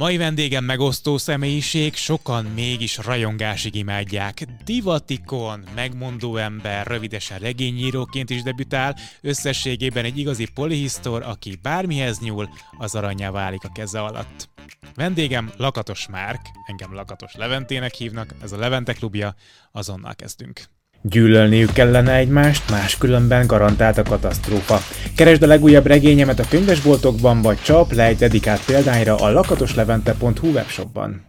Mai vendégem megosztó személyiség, sokan mégis rajongásig imádják. Divatikon, megmondó ember, rövidesen regényíróként is debütál, összességében egy igazi polihisztor, aki bármihez nyúl, az aranyá válik a keze alatt. Vendégem Lakatos Márk, engem Lakatos Leventének hívnak, ez a Levente klubja, azonnal kezdünk. Gyűlölniük kellene egymást, máskülönben garantált a katasztrófa. Keresd a legújabb regényemet a könyvesboltokban, vagy csap le egy dedikált példányra a lakatoslevente.hu webshopban.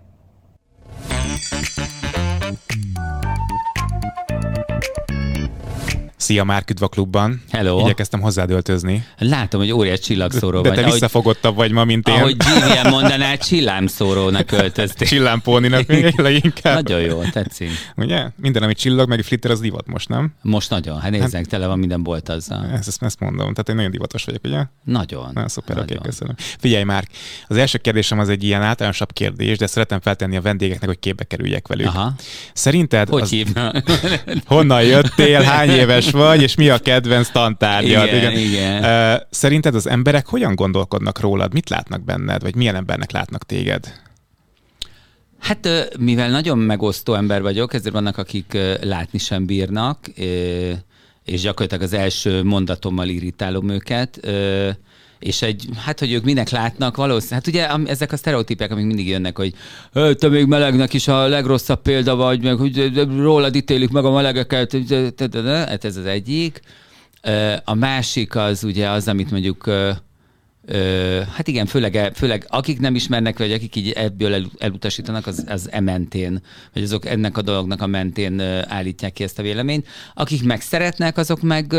Szia Márk Üdva Klubban. Hello. Igyekeztem hozzád öltözni. Látom, hogy óriás csillagszóró de, vagy. De te visszafogottabb vagy ma, mint én. Ahogy GVM mondaná, csillámszórónak öltöztél. Csillámpóninak leginkább. Nagyon jó, tetszik. Ugye? Minden, ami csillag, meg flitter, az divat most, nem? Most nagyon. Hát nézzek, hát, tele van minden bolt azzal. Ezt, ezt, ezt mondom. Tehát én nagyon divatos vagyok, ugye? Nagyon. Na, szuper, oké, köszönöm. Figyelj már, az első kérdésem az egy ilyen általánosabb kérdés, de szeretem feltenni a vendégeknek, hogy képbe kerüljek velük. Aha. Szerinted... Hogy az... hívnak? Honnan jöttél, hány éves vagy, és mi a kedvenc tantárgyad. Igen, igen. igen. Szerinted az emberek hogyan gondolkodnak rólad? Mit látnak benned, vagy milyen embernek látnak téged? Hát mivel nagyon megosztó ember vagyok, ezért vannak, akik látni sem bírnak, és gyakorlatilag az első mondatommal irritálom őket és egy, hát hogy ők minek látnak, valószínűleg, hát ugye ezek a sztereotípiák, amik mindig jönnek, hogy te még melegnek is a legrosszabb példa vagy, meg hogy rólad ítélik meg a melegeket, hát ez az egyik. A másik az ugye az, amit mondjuk hát igen, főleg, főleg akik nem ismernek, vagy akik így ebből el, elutasítanak, az, az e mentén, vagy azok ennek a dolognak a mentén állítják ki ezt a véleményt. Akik meg szeretnek, azok meg,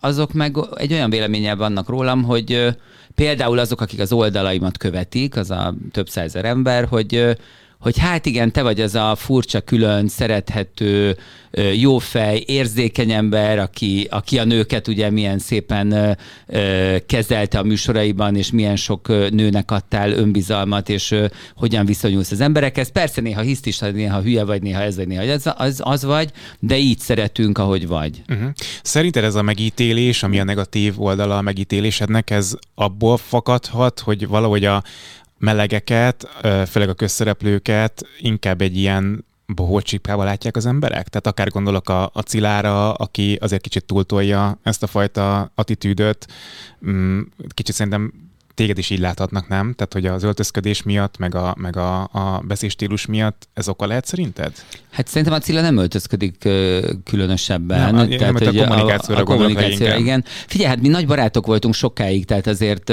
azok meg egy olyan véleménnyel vannak rólam, hogy például azok, akik az oldalaimat követik, az a több százer ember, hogy hogy hát igen, te vagy az a furcsa, külön, szerethető, jófej, érzékeny ember, aki, aki a nőket ugye milyen szépen kezelte a műsoraiban, és milyen sok nőnek adtál önbizalmat, és hogyan viszonyulsz az emberekhez. Persze néha hiszt is, néha hülye vagy, néha ez vagy, néha az, az, az vagy, de így szeretünk, ahogy vagy. Uh-huh. Szerinted ez a megítélés, ami a negatív oldala a megítélésednek, ez abból fakadhat, hogy valahogy a, melegeket, főleg a közszereplőket inkább egy ilyen bohót látják az emberek? Tehát akár gondolok a, a Cilára, aki azért kicsit túltolja ezt a fajta attitűdöt, mm, kicsit szerintem téged is így láthatnak, nem? Tehát, hogy az öltözködés miatt, meg a, meg a, a beszélstílus miatt ez oka lehet szerinted? Hát szerintem Attila nem öltözködik különösebben. Nem, tehát, nem, hogy a kommunikációra, a, a kommunikációra igen. Figyelj, hát mi nagy barátok voltunk sokáig, tehát azért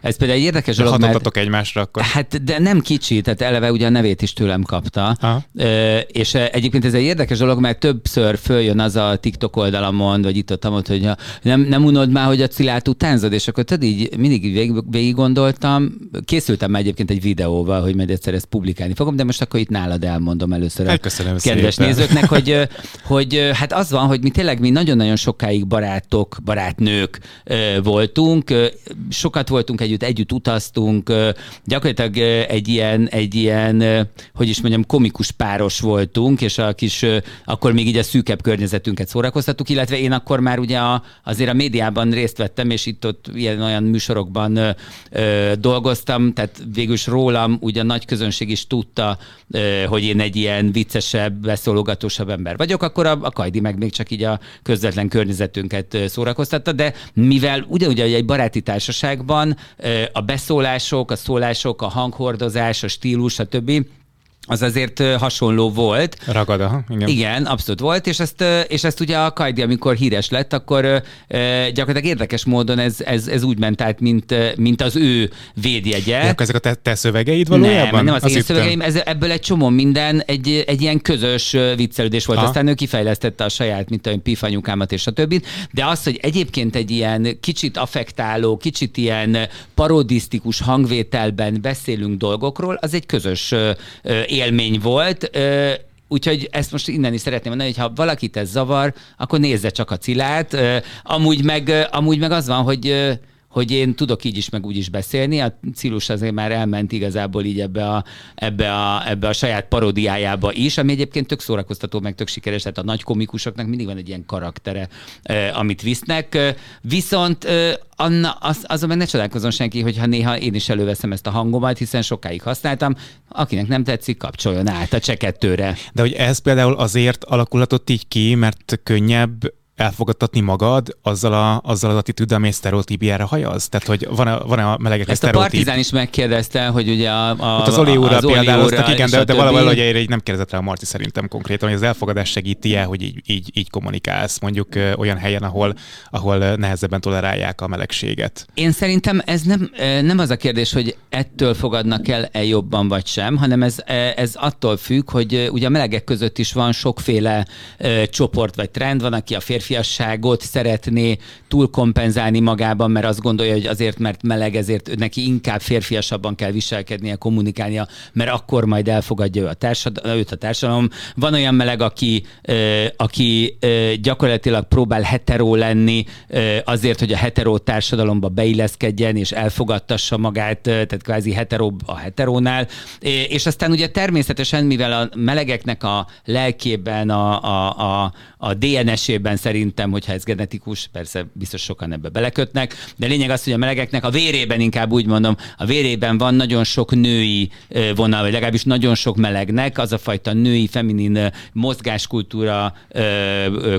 ez például egy érdekes de dolog, mert... egymásra akkor? Hát, de nem kicsi, tehát eleve ugye a nevét is tőlem kapta. Aha. És egyébként ez egy érdekes dolog, mert többször följön az a TikTok oldalamon, vagy itt ott, ott hogy nem, nem unod már, hogy a Cilát utánzod, és akkor tudod így mindig végig, végig gondoltam. Készültem már egyébként egy videóval, hogy majd egyszer ezt publikálni fogom, de most akkor itt nálad elmondom először. Hát köszönöm kedves szépen. nézőknek, hogy, hogy hát az van, hogy mi tényleg mi nagyon-nagyon sokáig barátok, barátnők voltunk, sokat voltunk együtt, együtt utaztunk, gyakorlatilag egy ilyen, egy ilyen, hogy is mondjam, komikus páros voltunk, és a kis, akkor még így a szűkebb környezetünket szórakoztattuk, illetve én akkor már ugye a, azért a médiában részt vettem, és itt-ott ilyen olyan műsorokban ö, ö, dolgoztam, tehát végülis rólam ugye a nagy közönség is tudta, ö, hogy én egy ilyen viccesebb, beszólogatósabb ember vagyok, akkor a, a Kajdi meg még csak így a közvetlen környezetünket szórakoztatta, de mivel ugyanúgy egy baráti társaságban a beszólások, a szólások, a hanghordozás, a stílus, a többi, az azért hasonló volt. Ragad, aha, igen. Igen, abszolút volt, és ezt, és ezt ugye a Kajdi, amikor híres lett, akkor gyakorlatilag érdekes módon ez, ez, ez úgy ment át, mint, mint az ő védjegye. Ja, ezek a te, te szövegeid valójában? Nem, nem az, az én szövegeim, ez, ebből egy csomó minden, egy, egy ilyen közös viccelődés volt. Aha. Aztán ő kifejlesztette a saját, mint a pifanyukámat és a többit, de az, hogy egyébként egy ilyen kicsit affektáló, kicsit ilyen parodisztikus hangvételben beszélünk dolgokról, az egy közös élmény volt. Úgyhogy ezt most innen is szeretném mondani, hogy ha valakit ez zavar, akkor nézze csak a Cilát. Amúgy meg, amúgy meg az van, hogy hogy én tudok így is, meg úgy is beszélni. A Cilus azért már elment igazából így ebbe a, ebbe a, ebbe a saját paródiájába is, ami egyébként tök szórakoztató, meg tök sikeres, tehát a nagy komikusoknak mindig van egy ilyen karaktere, amit visznek. Viszont Anna, az, azon meg ne csodálkozom senki, hogyha néha én is előveszem ezt a hangomat, hiszen sokáig használtam. Akinek nem tetszik, kapcsoljon át a csekettőre. De hogy ez például azért alakulhatott így ki, mert könnyebb elfogadtatni magad azzal, a, azzal az attitűddel, ami egy sztereotípiára hajaz? Tehát, hogy van-e, van-e a melegek Ezt a Partizán is megkérdezte, hogy ugye a... a Ott az Oli úrral példáloztak, igen, de, de valahogy erre így nem kérdezett rá a Marci szerintem konkrétan, hogy az elfogadás segíti -e, hogy így, így, így kommunikálsz, mondjuk ö, olyan helyen, ahol, ahol nehezebben tolerálják a melegséget. Én szerintem ez nem, nem az a kérdés, hogy ettől fogadnak el e jobban vagy sem, hanem ez, ez attól függ, hogy ugye a melegek között is van sokféle ö, csoport vagy trend, van, aki a férfi férfiasságot szeretné túlkompenzálni magában, mert azt gondolja, hogy azért, mert meleg, ezért neki inkább férfiasabban kell viselkednie, kommunikálnia, mert akkor majd elfogadja ő a társadalom, őt a társadalom. Van olyan meleg, aki, aki gyakorlatilag próbál heteró lenni azért, hogy a heteró társadalomba beilleszkedjen és elfogadtassa magát, tehát kvázi heteró a heterónál. És aztán ugye természetesen, mivel a melegeknek a lelkében, a, a, a, a DNS-ében szerint szerintem, hogyha ez genetikus, persze biztos sokan ebbe belekötnek, de lényeg az, hogy a melegeknek a vérében inkább úgy mondom, a vérében van nagyon sok női vonal, vagy legalábbis nagyon sok melegnek, az a fajta női, feminin mozgáskultúra,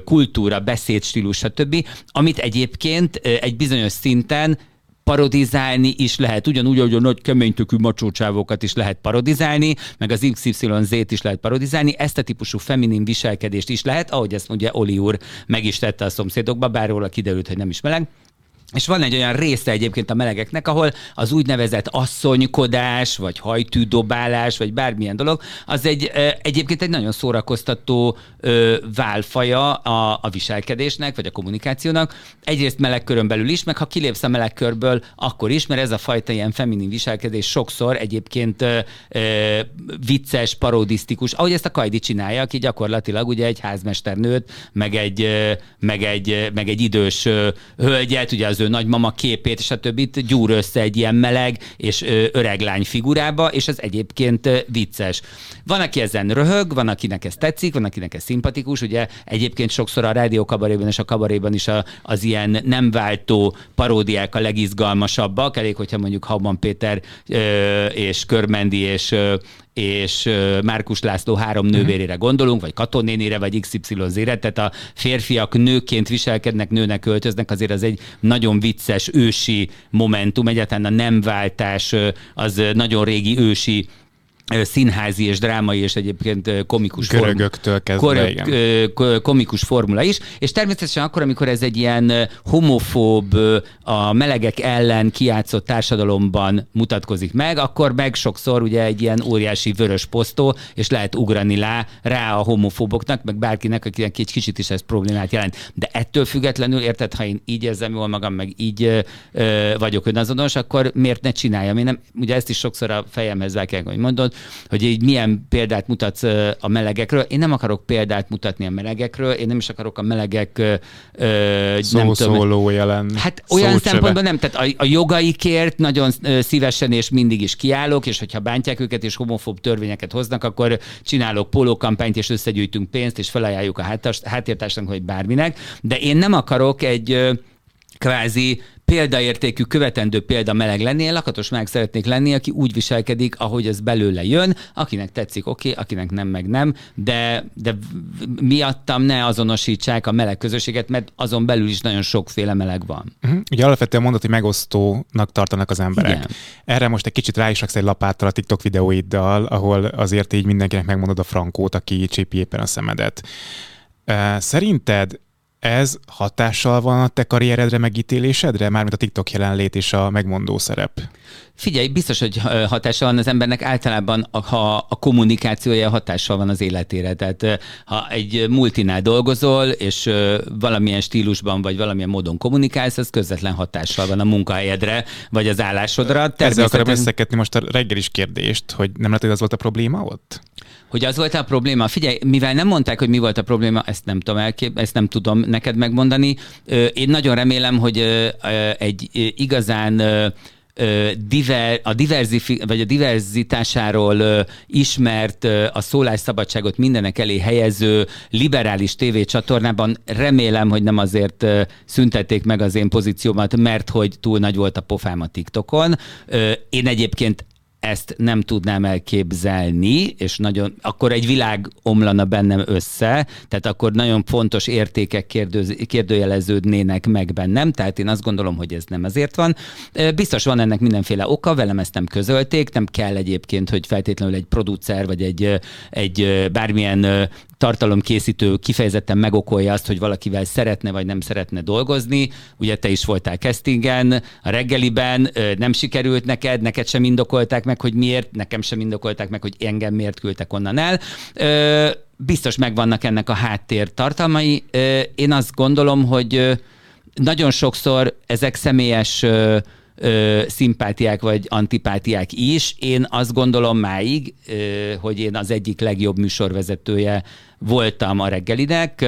kultúra, beszédstílus, stb., amit egyébként egy bizonyos szinten parodizálni is lehet. Ugyanúgy, ahogy a nagy keménytökű macsócsávokat is lehet parodizálni, meg az XYZ-t is lehet parodizálni, ezt a típusú feminin viselkedést is lehet, ahogy ezt ugye Oli úr meg is tette a szomszédokba, bár róla kiderült, hogy nem is meleg. És van egy olyan része egyébként a melegeknek, ahol az úgynevezett asszonykodás, vagy hajtűdobálás, vagy bármilyen dolog, az egy egyébként egy nagyon szórakoztató ö, válfaja a, a viselkedésnek, vagy a kommunikációnak. Egyrészt melegkörön belül is, meg ha kilépsz a melegkörből, akkor is, mert ez a fajta ilyen feminin viselkedés sokszor egyébként ö, ö, vicces, parodisztikus, ahogy ezt a Kajdi csinálja, aki gyakorlatilag ugye egy házmesternőt, meg egy, meg egy, meg egy idős hölgyet, ugye az az ő nagymama képét, és a többit gyúr össze egy ilyen meleg és öreg lány figurába, és ez egyébként vicces. Van, aki ezen röhög, van, akinek ez tetszik, van, akinek ez szimpatikus, ugye egyébként sokszor a rádió kabaréban és a kabaréban is a, az ilyen nem váltó paródiák a legizgalmasabbak, elég, hogyha mondjuk Habban Péter ö, és Körmendi és ö, és Márkus László három mhm. nővérére gondolunk, vagy katonénére, vagy XY-re, tehát a férfiak nőként viselkednek, nőnek költöznek, azért az egy nagyon vicces, ősi momentum, egyáltalán a nemváltás az nagyon régi ősi színházi és drámai és egyébként komikus Görögöktől kezdve, igen. komikus formula is, és természetesen akkor, amikor ez egy ilyen homofób, a melegek ellen kiátszott társadalomban mutatkozik meg, akkor meg sokszor ugye egy ilyen óriási vörös posztó, és lehet ugrani lá, rá a homofóboknak, meg bárkinek, akinek egy kicsit is ez problémát jelent. De ettől függetlenül, érted, ha én így érzem jól magam, meg így ö, vagyok önazonos, akkor miért ne csináljam? Én nem, ugye ezt is sokszor a fejemhez vágják, hogy mondod, hogy így milyen példát mutatsz a melegekről. Én nem akarok példát mutatni a melegekről, én nem is akarok a melegek ö, nem tudom, jelen. Hát olyan szócsöve. szempontból nem, tehát a, a jogaikért nagyon szívesen és mindig is kiállok, és hogyha bántják őket és homofób törvényeket hoznak, akkor csinálok pólókampányt, és összegyűjtünk pénzt, és felajánljuk a háttértársnak, hogy bárminek, de én nem akarok egy kvázi példaértékű, követendő példa meleg lennél, lakatos meg szeretnék lenni, aki úgy viselkedik, ahogy ez belőle jön, akinek tetszik, oké, okay, akinek nem, meg nem, de, de miattam ne azonosítsák a meleg közösséget, mert azon belül is nagyon sokféle meleg van. Uh-huh. Ugye alapvetően mondod, hogy megosztónak tartanak az emberek. Igen. Erre most egy kicsit rá is egy lapáttal a TikTok videóiddal, ahol azért így mindenkinek megmondod a frankót, aki csépi éppen a szemedet. Szerinted ez hatással van a te karrieredre, megítélésedre, mármint a TikTok jelenlét és a megmondó szerep? Figyelj, biztos, hogy hatással van az embernek általában, ha a kommunikációja hatással van az életére. Tehát ha egy multinál dolgozol, és valamilyen stílusban, vagy valamilyen módon kommunikálsz, az közvetlen hatással van a munkahelyedre, vagy az állásodra. Ezzel akarom összeketni most a reggelis kérdést, hogy nem lehet, hogy az volt a probléma ott? Hogy az volt a probléma? Figyelj, mivel nem mondták, hogy mi volt a probléma, ezt nem tudom elkép, ezt nem tudom, neked megmondani. Én nagyon remélem, hogy egy igazán diver, a, diverzifi, vagy a diverzitásáról ismert, a szólásszabadságot mindenek elé helyező liberális tévécsatornában remélem, hogy nem azért szüntették meg az én pozíciómat, mert hogy túl nagy volt a pofám a TikTokon. Én egyébként ezt nem tudnám elképzelni, és nagyon, akkor egy világ omlana bennem össze, tehát akkor nagyon fontos értékek kérdőz, kérdőjeleződnének meg bennem, tehát én azt gondolom, hogy ez nem azért van. Biztos van ennek mindenféle oka, velem ezt nem közölték, nem kell egyébként, hogy feltétlenül egy producer, vagy egy, egy bármilyen tartalomkészítő kifejezetten megokolja azt, hogy valakivel szeretne vagy nem szeretne dolgozni. Ugye te is voltál castingen, a reggeliben nem sikerült neked, neked sem indokolták meg, hogy miért, nekem sem indokolták meg, hogy engem miért küldtek onnan el. Biztos megvannak ennek a háttér tartalmai. Én azt gondolom, hogy nagyon sokszor ezek személyes ö, szimpátiák vagy antipátiák is. Én azt gondolom máig, ö, hogy én az egyik legjobb műsorvezetője voltam a reggelinek.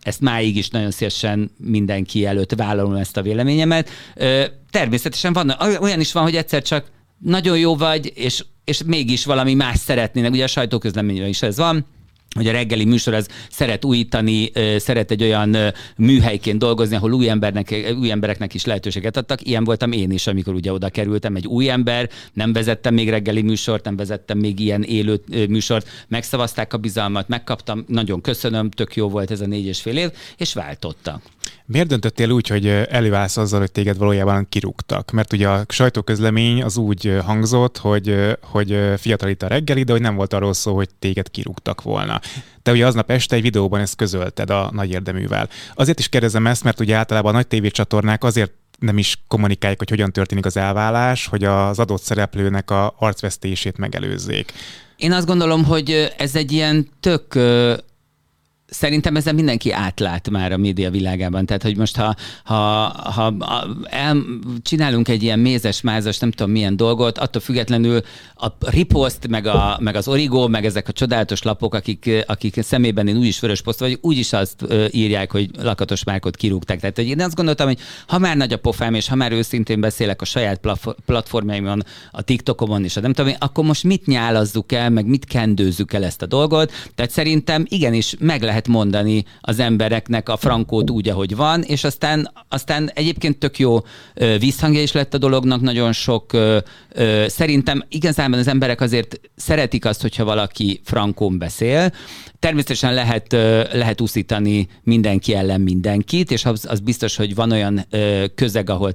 Ezt máig is nagyon szívesen mindenki előtt vállalom ezt a véleményemet. Ö, természetesen van, olyan is van, hogy egyszer csak nagyon jó vagy, és, és mégis valami más szeretnének. Ugye a sajtóközleményben is ez van hogy a reggeli műsor az szeret újítani, szeret egy olyan műhelyként dolgozni, ahol új, embernek, új embereknek is lehetőséget adtak. Ilyen voltam én is, amikor ugye oda kerültem, egy új ember, nem vezettem még reggeli műsort, nem vezettem még ilyen élő műsort, megszavazták a bizalmat, megkaptam, nagyon köszönöm, tök jó volt ez a négy és fél év, és váltottak. Miért döntöttél úgy, hogy előállsz azzal, hogy téged valójában kirúgtak? Mert ugye a sajtóközlemény az úgy hangzott, hogy, hogy fiatal itt a reggeli, de hogy nem volt arról szó, hogy téged kirúgtak volna. Te ugye aznap este egy videóban ezt közölted a nagy érdeművel. Azért is kérdezem ezt, mert ugye általában a nagy tévécsatornák azért nem is kommunikálják, hogy hogyan történik az elvállás, hogy az adott szereplőnek a arcvesztését megelőzzék. Én azt gondolom, hogy ez egy ilyen tök szerintem ezen mindenki átlát már a média világában. Tehát, hogy most ha, ha, ha el, csinálunk egy ilyen mézes-mázas, nem tudom milyen dolgot, attól függetlenül a ripost, meg, a, meg az origo, meg ezek a csodálatos lapok, akik, akik szemében én úgyis vörös poszt vagy, úgyis azt írják, hogy lakatos márkot kirúgták. Tehát, hogy én azt gondoltam, hogy ha már nagy a pofám, és ha már őszintén beszélek a saját platformjaimon, a TikTokomon és a nem tudom, akkor most mit nyálazzuk el, meg mit kendőzzük el ezt a dolgot. Tehát szerintem igenis meg lehet lehet mondani az embereknek a frankót úgy, ahogy van, és aztán, aztán egyébként tök jó visszhangja is lett a dolognak, nagyon sok, szerintem igazán az emberek azért szeretik azt, hogyha valaki frankón beszél, Természetesen lehet, lehet úszítani mindenki ellen mindenkit, és az, az biztos, hogy van olyan közeg, ahol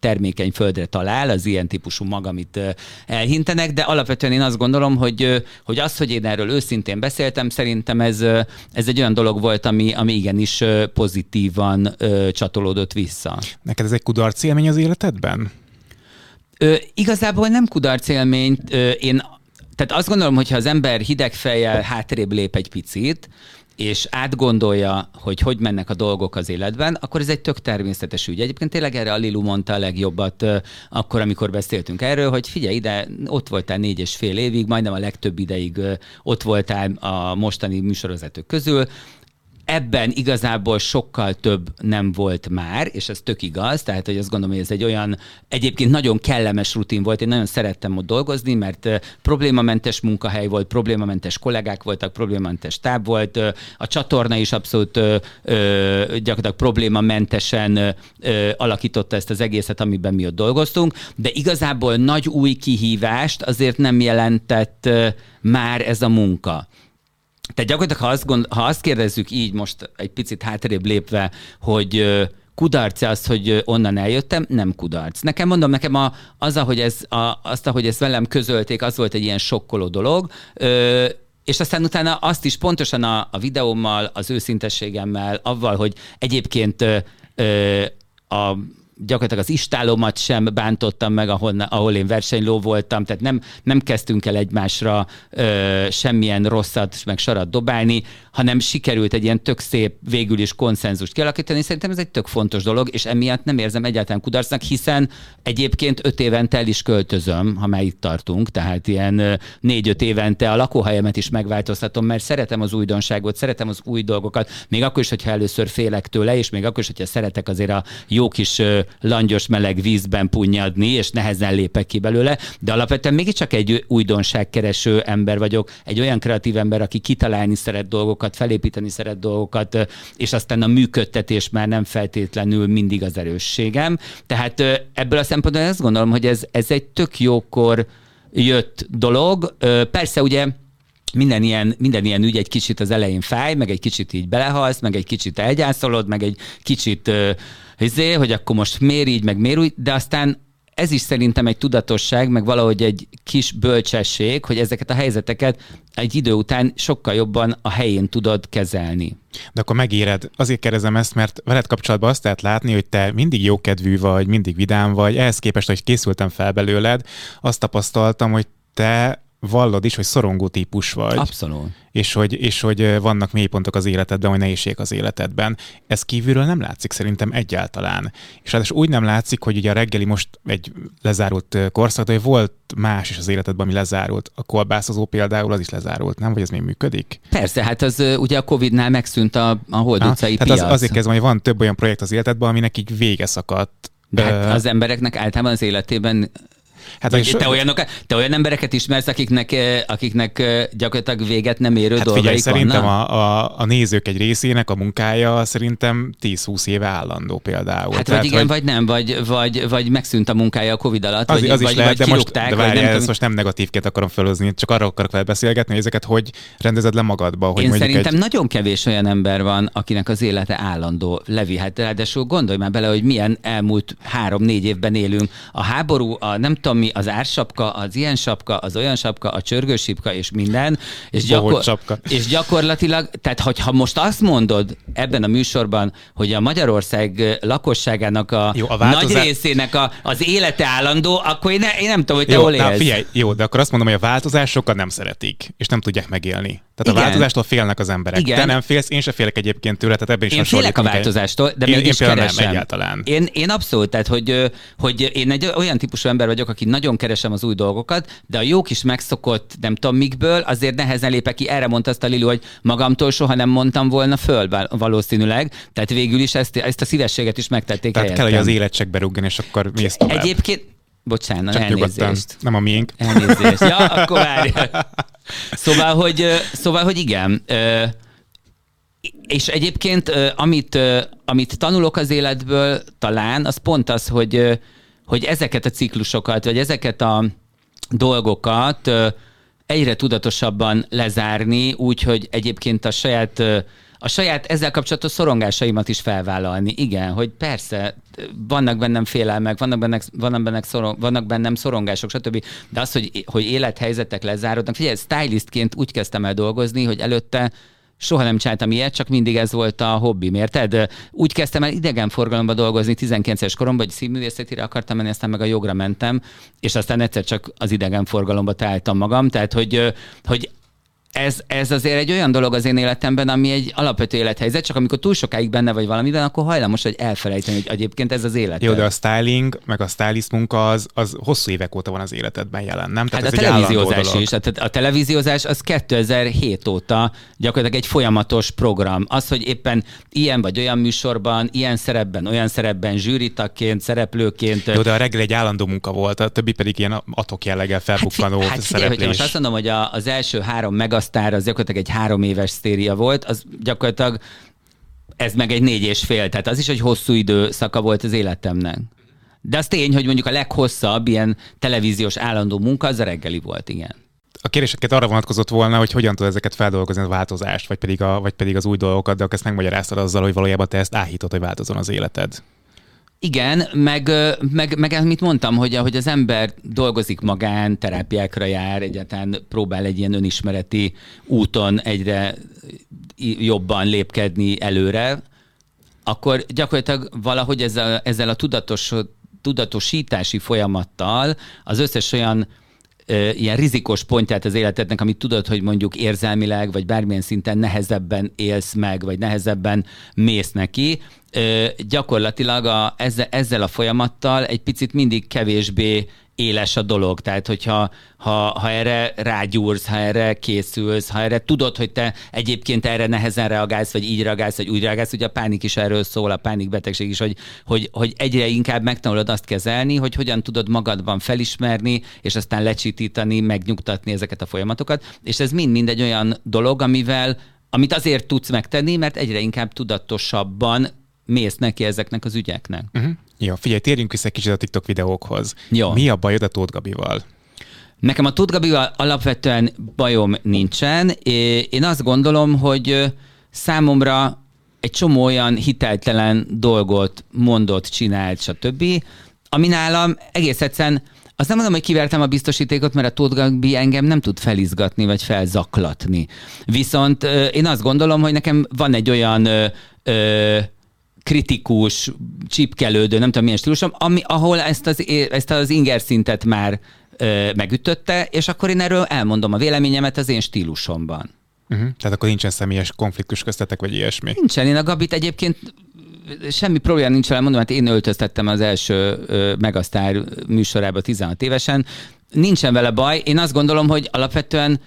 termékeny földre talál, az ilyen típusú mag, amit elhintenek, de alapvetően én azt gondolom, hogy, hogy az, hogy én erről őszintén beszéltem, szerintem ez, ez egy olyan dolog volt, ami, ami igenis pozitívan csatolódott vissza. Neked ez egy kudarc élmény az életedben? Ö, igazából nem kudarc élmény. Ö, én tehát azt gondolom, hogy ha az ember hideg fejjel hátrébb lép egy picit, és átgondolja, hogy hogy mennek a dolgok az életben, akkor ez egy tök természetes ügy. Egyébként tényleg erre a Lilu mondta a legjobbat akkor, amikor beszéltünk erről, hogy figyelj ide, ott voltál négy és fél évig, majdnem a legtöbb ideig ott voltál a mostani műsorvezetők közül, ebben igazából sokkal több nem volt már, és ez tök igaz, tehát hogy azt gondolom, hogy ez egy olyan egyébként nagyon kellemes rutin volt, én nagyon szerettem ott dolgozni, mert problémamentes munkahely volt, problémamentes kollégák voltak, problémamentes táb volt, a csatorna is abszolút gyakorlatilag problémamentesen alakította ezt az egészet, amiben mi ott dolgoztunk, de igazából nagy új kihívást azért nem jelentett már ez a munka. Tehát gyakorlatilag, ha azt, gond, ha azt kérdezzük így most egy picit hátrébb lépve, hogy kudarc az, hogy onnan eljöttem, nem kudarc. Nekem mondom, nekem a, az, ahogy ez, a, azt, ahogy ezt velem közölték, az volt egy ilyen sokkoló dolog, ö, és aztán utána azt is pontosan a, a videómmal, az őszintességemmel, avval, hogy egyébként ö, ö, a gyakorlatilag az istálomat sem bántottam meg, ahol, ahol én versenyló voltam, tehát nem, nem kezdtünk el egymásra ö, semmilyen rosszat, meg sarat dobálni, hanem sikerült egy ilyen tök szép végül is konszenzust kialakítani. Szerintem ez egy tök fontos dolog, és emiatt nem érzem egyáltalán kudarcnak, hiszen egyébként öt évente el is költözöm, ha már itt tartunk, tehát ilyen négy-öt évente a lakóhelyemet is megváltoztatom, mert szeretem az újdonságot, szeretem az új dolgokat, még akkor is, hogyha először félek tőle, és még akkor is, hogyha szeretek azért a jó kis langyos meleg vízben punnyadni, és nehezen lépek ki belőle, de alapvetően mégiscsak egy újdonságkereső ember vagyok, egy olyan kreatív ember, aki kitalálni szeret dolgokat, felépíteni szeret dolgokat, és aztán a működtetés már nem feltétlenül mindig az erősségem. Tehát ebből a szempontból azt gondolom, hogy ez, ez egy tök jókor jött dolog. Persze ugye minden ilyen, minden ilyen ügy egy kicsit az elején fáj, meg egy kicsit így belehalsz, meg egy kicsit elgyászolod, meg egy kicsit izé, hogy akkor most miért így, meg miért úgy, de aztán ez is szerintem egy tudatosság, meg valahogy egy kis bölcsesség, hogy ezeket a helyzeteket egy idő után sokkal jobban a helyén tudod kezelni. De akkor megéred. Azért kérdezem ezt, mert veled kapcsolatban azt lehet látni, hogy te mindig jókedvű vagy, mindig vidám vagy. Ehhez képest, hogy készültem fel belőled, azt tapasztaltam, hogy te vallod is, hogy szorongó típus vagy. Abszolút. És hogy, és hogy vannak mélypontok az életedben, vagy nehézség az életedben. Ez kívülről nem látszik szerintem egyáltalán. És hát úgy nem látszik, hogy ugye a reggeli most egy lezárult korszak, de volt más is az életedben, ami lezárult. A kolbászozó például az is lezárult, nem? Vagy ez még működik? Persze, hát az ugye a Covid-nál megszűnt a, a Hold utcai hát piac. Az, azért kezdem, hogy van több olyan projekt az életedben, aminek így vége szakadt. De hát az embereknek általában az életében Hát Vagy te, olyanok, te olyan embereket ismersz, akiknek, eh, akiknek eh, gyakorlatilag véget nem érő hát dolgaik figyelj, szerintem a, a, a, nézők egy részének a munkája szerintem 10-20 éve állandó például. Hát Tehát, vagy igen, vagy, vagy nem, vagy, vagy, vagy megszűnt a munkája a Covid alatt, az, vagy, az is vagy, lehet, vagy de most, de várjál, nem ezt most nem negatívként akarom felhozni, csak arra akarok vele beszélgetni, hogy ezeket hogy rendezed le magadba. Hogy Én szerintem egy... nagyon kevés olyan ember van, akinek az élete állandó. Levi, hát ráadásul gondolj már bele, hogy milyen elmúlt három-négy évben élünk. A háború, a nem tudom mi, az ársapka, az ilyen sapka, az olyan sapka, a csörgősipka és minden. És, gyakor- és gyakorlatilag, tehát hogyha most azt mondod ebben a műsorban, hogy a Magyarország lakosságának a, jó, a változás... nagy részének a, az élete állandó, akkor én, ne, én nem tudom, hogy te jó, hol élsz. Na, figyelj, jó, de akkor azt mondom, hogy a változás sokan nem szeretik, és nem tudják megélni. Tehát Igen. a változástól félnek az emberek. Igen. Te nem félsz, én se félek egyébként tőle, tehát ebben is Én félek a változástól, de én, mégis én keresem. Nem, egyáltalán. Én, én abszolút, tehát hogy, hogy én egy olyan típusú ember vagyok, aki nagyon keresem az új dolgokat, de a jó kis megszokott, nem tudom mikből, azért nehezen lépek ki. Erre mondta azt a Lili, hogy magamtól soha nem mondtam volna föl valószínűleg. Tehát végül is ezt, ezt a szívességet is megtették Tehát helyettem. kell, hogy az élet berúgjon, és akkor mész tovább. Egyébként, bocsánat, Csak elnézést. Nyugodtan. Nem a miénk. Elnézést. Ja, akkor várj. Szóval, hogy, szóval, hogy igen. És egyébként, amit, amit tanulok az életből talán, az pont az, hogy, hogy ezeket a ciklusokat, vagy ezeket a dolgokat egyre tudatosabban lezárni, úgy, hogy egyébként a saját a saját ezzel kapcsolatos szorongásaimat is felvállalni. Igen, hogy persze, vannak bennem félelmek, vannak bennem, vannak bennem, szorong, vannak bennem szorongások, stb. De az, hogy, hogy élethelyzetek lezárodnak, figyelj, stylistként úgy kezdtem el dolgozni, hogy előtte soha nem csináltam ilyet, csak mindig ez volt a hobbi, érted? Úgy kezdtem el idegenforgalomba dolgozni 19-es koromban, hogy színművészetire akartam menni, aztán meg a jogra mentem, és aztán egyszer csak az idegenforgalomba találtam magam, tehát hogy, hogy ez, ez azért egy olyan dolog az én életemben, ami egy alapvető élethelyzet, csak amikor túl sokáig benne vagy valamiben, akkor hajlamos, hogy elfelejteni, hogy egyébként ez az élet. Jó, de a styling, meg a stylist munka az, az hosszú évek óta van az életedben jelen, nem? Tehát hát ez a televíziózás is. Tehát a televíziózás az 2007 óta gyakorlatilag egy folyamatos program. Az, hogy éppen ilyen vagy olyan műsorban, ilyen szerepben, olyan szerepben, zsűritakként, szereplőként. Jó, de a reggel egy állandó munka volt, a többi pedig ilyen atok jelleggel felbukkanó hát, hát figyelj, hogyha most azt mondom, hogy a, az első három mega Megasztár az gyakorlatilag egy három éves széria volt, az gyakorlatilag ez meg egy négy és fél, tehát az is egy hosszú időszaka volt az életemnek. De az tény, hogy mondjuk a leghosszabb ilyen televíziós állandó munka az a reggeli volt, igen. A kérdéseket arra vonatkozott volna, hogy hogyan tud ezeket feldolgozni a változást, vagy pedig, a, vagy pedig az új dolgokat, de akkor ezt megmagyaráztad azzal, hogy valójában te ezt áhítod, hogy változon az életed. Igen, meg, meg, meg amit mondtam, hogy ahogy az ember dolgozik magán, terápiákra jár, egyáltalán próbál egy ilyen önismereti úton egyre jobban lépkedni előre, akkor gyakorlatilag valahogy ezzel, ezzel a tudatos, tudatosítási folyamattal az összes olyan ö, ilyen rizikos pontját az életednek, amit tudod, hogy mondjuk érzelmileg, vagy bármilyen szinten nehezebben élsz meg, vagy nehezebben mész neki, gyakorlatilag a, ezzel, ezzel a folyamattal egy picit mindig kevésbé éles a dolog. Tehát, hogyha ha, ha erre rágyúrsz, ha erre készülsz, ha erre tudod, hogy te egyébként erre nehezen reagálsz, vagy így reagálsz, vagy úgy reagálsz, ugye a pánik is erről szól, a pánikbetegség is, hogy, hogy, hogy egyre inkább megtanulod azt kezelni, hogy hogyan tudod magadban felismerni, és aztán lecsitítani, megnyugtatni ezeket a folyamatokat. És ez mind-mind egy olyan dolog, amivel amit azért tudsz megtenni, mert egyre inkább tudatosabban mész neki ezeknek az ügyeknek. Uh-huh. Jó, figyelj, térjünk vissza kicsit a TikTok videókhoz. Jó. Mi a bajod a Tóth Gabival? Nekem a Tóth Gabival alapvetően bajom nincsen. Én azt gondolom, hogy számomra egy csomó olyan hiteltelen dolgot mondott, csinált, stb., ami nálam egész egyszerűen azt nem mondom, hogy kivertem a biztosítékot, mert a Tóth Gabi engem nem tud felizgatni, vagy felzaklatni. Viszont én azt gondolom, hogy nekem van egy olyan ö, ö, kritikus, csipkelődő, nem tudom milyen stílusom, ami, ahol ezt az, ezt az inger szintet már ö, megütötte, és akkor én erről elmondom a véleményemet az én stílusomban. Uh-huh. Tehát akkor nincsen személyes konfliktus köztetek, vagy ilyesmi? Nincsen. Én a Gabit egyébként semmi probléma nincs vele, mondom, hát én öltöztettem az első ö, Megasztár műsorába 16 évesen. Nincsen vele baj. Én azt gondolom, hogy alapvetően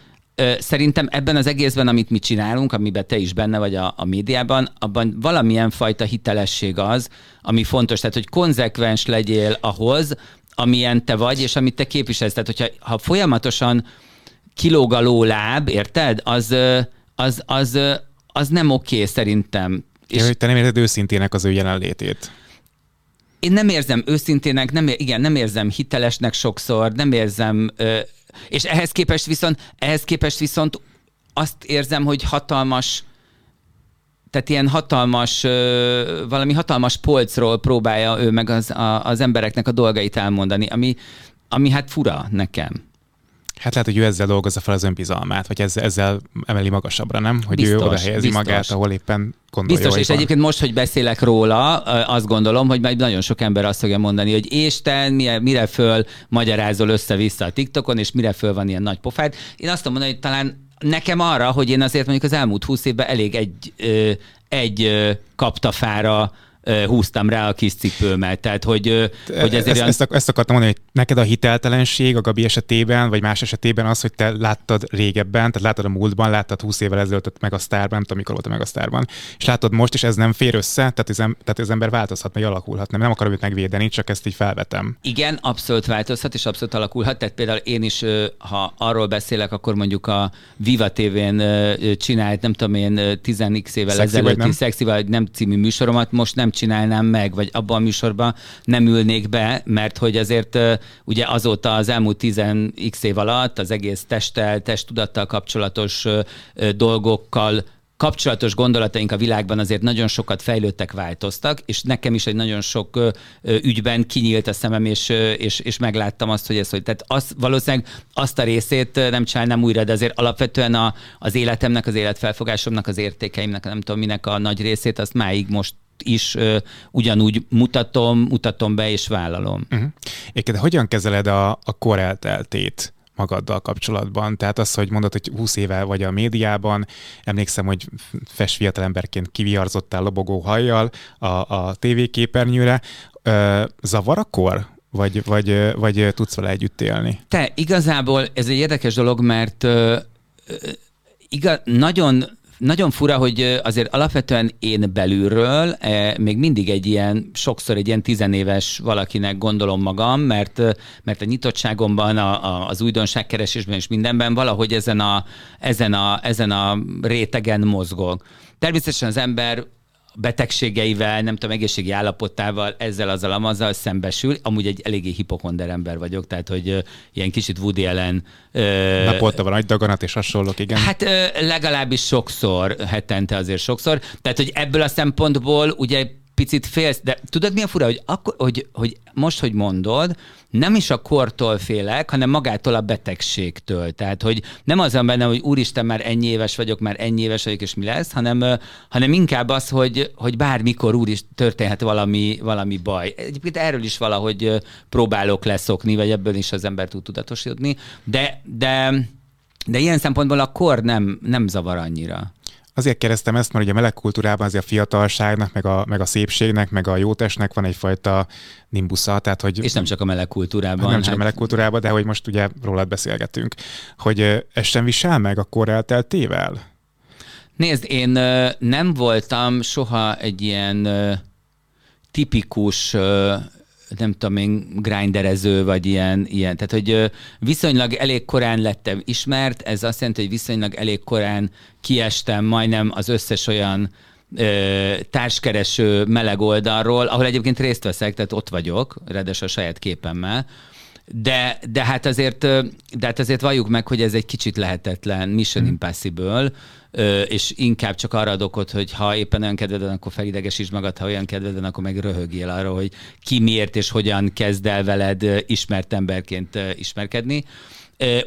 Szerintem ebben az egészben, amit mi csinálunk, amiben te is benne vagy a, a médiában, abban valamilyen fajta hitelesség az, ami fontos. Tehát, hogy konzekvens legyél ahhoz, amilyen te vagy, és amit te képviselsz. Tehát, hogyha ha folyamatosan kilóg a láb, érted? Az, az, az, az nem oké okay, szerintem. És ja, te nem érzed őszintének az ő jelenlétét. Én nem érzem őszintének, nem, igen, nem érzem hitelesnek sokszor, nem érzem ö, és ehhez képest viszont, ehhez képest viszont azt érzem, hogy hatalmas, tehát ilyen hatalmas, valami hatalmas polcról próbálja ő meg az, a, az embereknek a dolgait elmondani, ami, ami hát fura nekem. Hát lehet, hogy ő ezzel dolgozza fel az önbizalmát, vagy ezzel, ezzel emeli magasabbra, nem? Hogy biztos, ő oda helyezi biztos. magát, ahol éppen gondolja. Biztos, és van. egyébként most, hogy beszélek róla, azt gondolom, hogy majd nagyon sok ember azt fogja mondani, hogy és te mire, mire föl magyarázol össze-vissza a TikTokon, és mire föl van ilyen nagy pofád. Én azt mondom, hogy talán nekem arra, hogy én azért mondjuk az elmúlt húsz évben elég egy, egy kaptafára húztam rá a kis cipőmet. Tehát, hogy, hogy ezért ezt, olyan... ezt, ezt akartam mondani, hogy neked a hiteltelenség a Gabi esetében, vagy más esetében az, hogy te láttad régebben, tehát láttad a múltban, láttad 20 évvel ezelőtt meg a sztárban, nem tudom, mikor volt a meg a sztárban, és látod most, és ez nem fér össze, tehát az, tehát az ember változhat, meg alakulhat. Nem, nem akarom őt megvédeni, csak ezt így felvetem. Igen, abszolút változhat, és abszolút alakulhat. Tehát például én is, ha arról beszélek, akkor mondjuk a Viva TV-n csinált, nem tudom én, 10x évvel ezelőtti Szexi vagy nem című műsoromat, most nem csinálnám meg, vagy abban a műsorban nem ülnék be, mert hogy azért ugye azóta az elmúlt 10x év alatt az egész testtel, testtudattal kapcsolatos dolgokkal kapcsolatos gondolataink a világban azért nagyon sokat fejlődtek, változtak, és nekem is egy nagyon sok ügyben kinyílt a szemem, és, és, és megláttam azt, hogy ez, hogy tehát az, valószínűleg azt a részét nem csinálnám újra, de azért alapvetően a, az életemnek, az életfelfogásomnak, az értékeimnek, nem tudom minek a nagy részét, azt máig most is uh, ugyanúgy mutatom, mutatom be és vállalom. Uh-huh. Éke, de hogyan kezeled a, a korelteltét? Magaddal kapcsolatban. Tehát az, hogy mondod, hogy 20 éve vagy a médiában, emlékszem, hogy fes fiatalemberként kiviarzottál lobogó hajjal a, a tévéképernyőre. Zavar a? Vagy, vagy, vagy tudsz vele együtt élni? Te, igazából ez egy érdekes dolog, mert uh, igaz, nagyon nagyon fura, hogy azért alapvetően én belülről még mindig egy ilyen, sokszor egy ilyen tizenéves valakinek gondolom magam, mert, mert a nyitottságomban, a, a, az újdonságkeresésben és mindenben valahogy ezen a, ezen a, ezen a rétegen mozgok. Természetesen az ember betegségeivel, nem tudom, egészségi állapotával, ezzel az amazzal szembesül. Amúgy egy eléggé hipokonder ember vagyok, tehát hogy ilyen kicsit Woody Allen... Uh, Naponta van daganat és hasonlók, igen. Hát legalábbis sokszor, hetente azért sokszor. Tehát, hogy ebből a szempontból ugye picit félsz, de tudod mi a fura, hogy, akkor, hogy, hogy most, hogy mondod, nem is a kortól félek, hanem magától a betegségtől. Tehát, hogy nem az van benne, hogy úristen, már ennyi éves vagyok, már ennyi éves vagyok, és mi lesz, hanem, hanem inkább az, hogy, hogy bármikor úr is történhet valami, valami baj. Egyébként erről is valahogy próbálok leszokni, vagy ebből is az ember tud tudatosítani, de, de, de ilyen szempontból a kor nem, nem zavar annyira. Azért kérdeztem ezt, mert ugye a meleg kultúrában azért a fiatalságnak, meg a, meg a szépségnek, meg a jótestnek van egyfajta nimbusza. Tehát, hogy, és nem csak a meleg kultúrában. Nem csak hát... a meleg kultúrában, de hogy most ugye rólad beszélgetünk. Hogy ez sem visel meg a kor elteltével? Nézd, én nem voltam soha egy ilyen tipikus nem tudom én, grinderező, vagy ilyen, ilyen. Tehát, hogy viszonylag elég korán lettem ismert, ez azt jelenti, hogy viszonylag elég korán kiestem majdnem az összes olyan ö, társkereső meleg oldalról, ahol egyébként részt veszek, tehát ott vagyok, redes a saját képemmel, de, de, hát azért, de hát azért valljuk meg, hogy ez egy kicsit lehetetlen, mission hmm. impossible, és inkább csak arra ad okot, hogy ha éppen olyan kedved van, akkor felidegesítsd magad, ha olyan kedved van, akkor meg röhögjél arra, hogy ki miért és hogyan kezd el veled ismert emberként ismerkedni.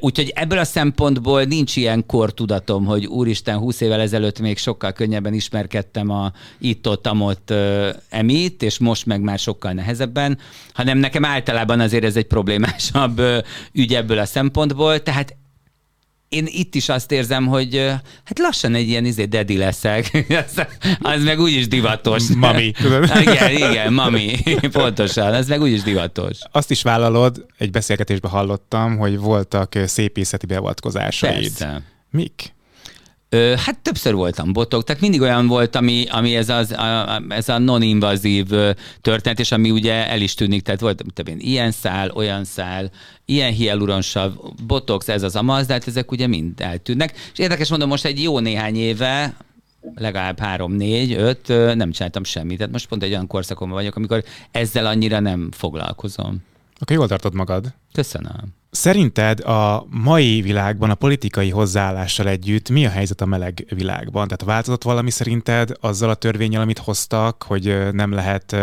Úgyhogy ebből a szempontból nincs ilyen kortudatom, hogy úristen, 20 évvel ezelőtt még sokkal könnyebben ismerkedtem a itt-ott-amott emit, és most meg már sokkal nehezebben, hanem nekem általában azért ez egy problémásabb ügy ebből a szempontból, tehát én itt is azt érzem, hogy hát lassan egy ilyen izé dedi leszek. az meg úgyis divatos. Mami. igen, igen, mami. Pontosan, ez meg úgyis divatos. Azt is vállalod, egy beszélgetésben hallottam, hogy voltak szépészeti beavatkozásaid. Persze. Mik? Hát többször voltam botok, tehát mindig olyan volt, ami, ami ez, az, a, ez a non-invazív történet, és ami ugye el is tűnik, tehát volt én, ilyen szál, olyan szál, ilyen hialuronsav, botox, ez az amaz, de hát ezek ugye mind eltűnnek. És érdekes mondom, most egy jó néhány éve, legalább három, négy, öt, nem csináltam semmit. Tehát most pont egy olyan korszakon vagyok, amikor ezzel annyira nem foglalkozom. Akkor jól tartod magad. Köszönöm. Szerinted a mai világban a politikai hozzáállással együtt mi a helyzet a meleg világban? Tehát változott valami szerinted azzal a törvényel, amit hoztak, hogy nem lehet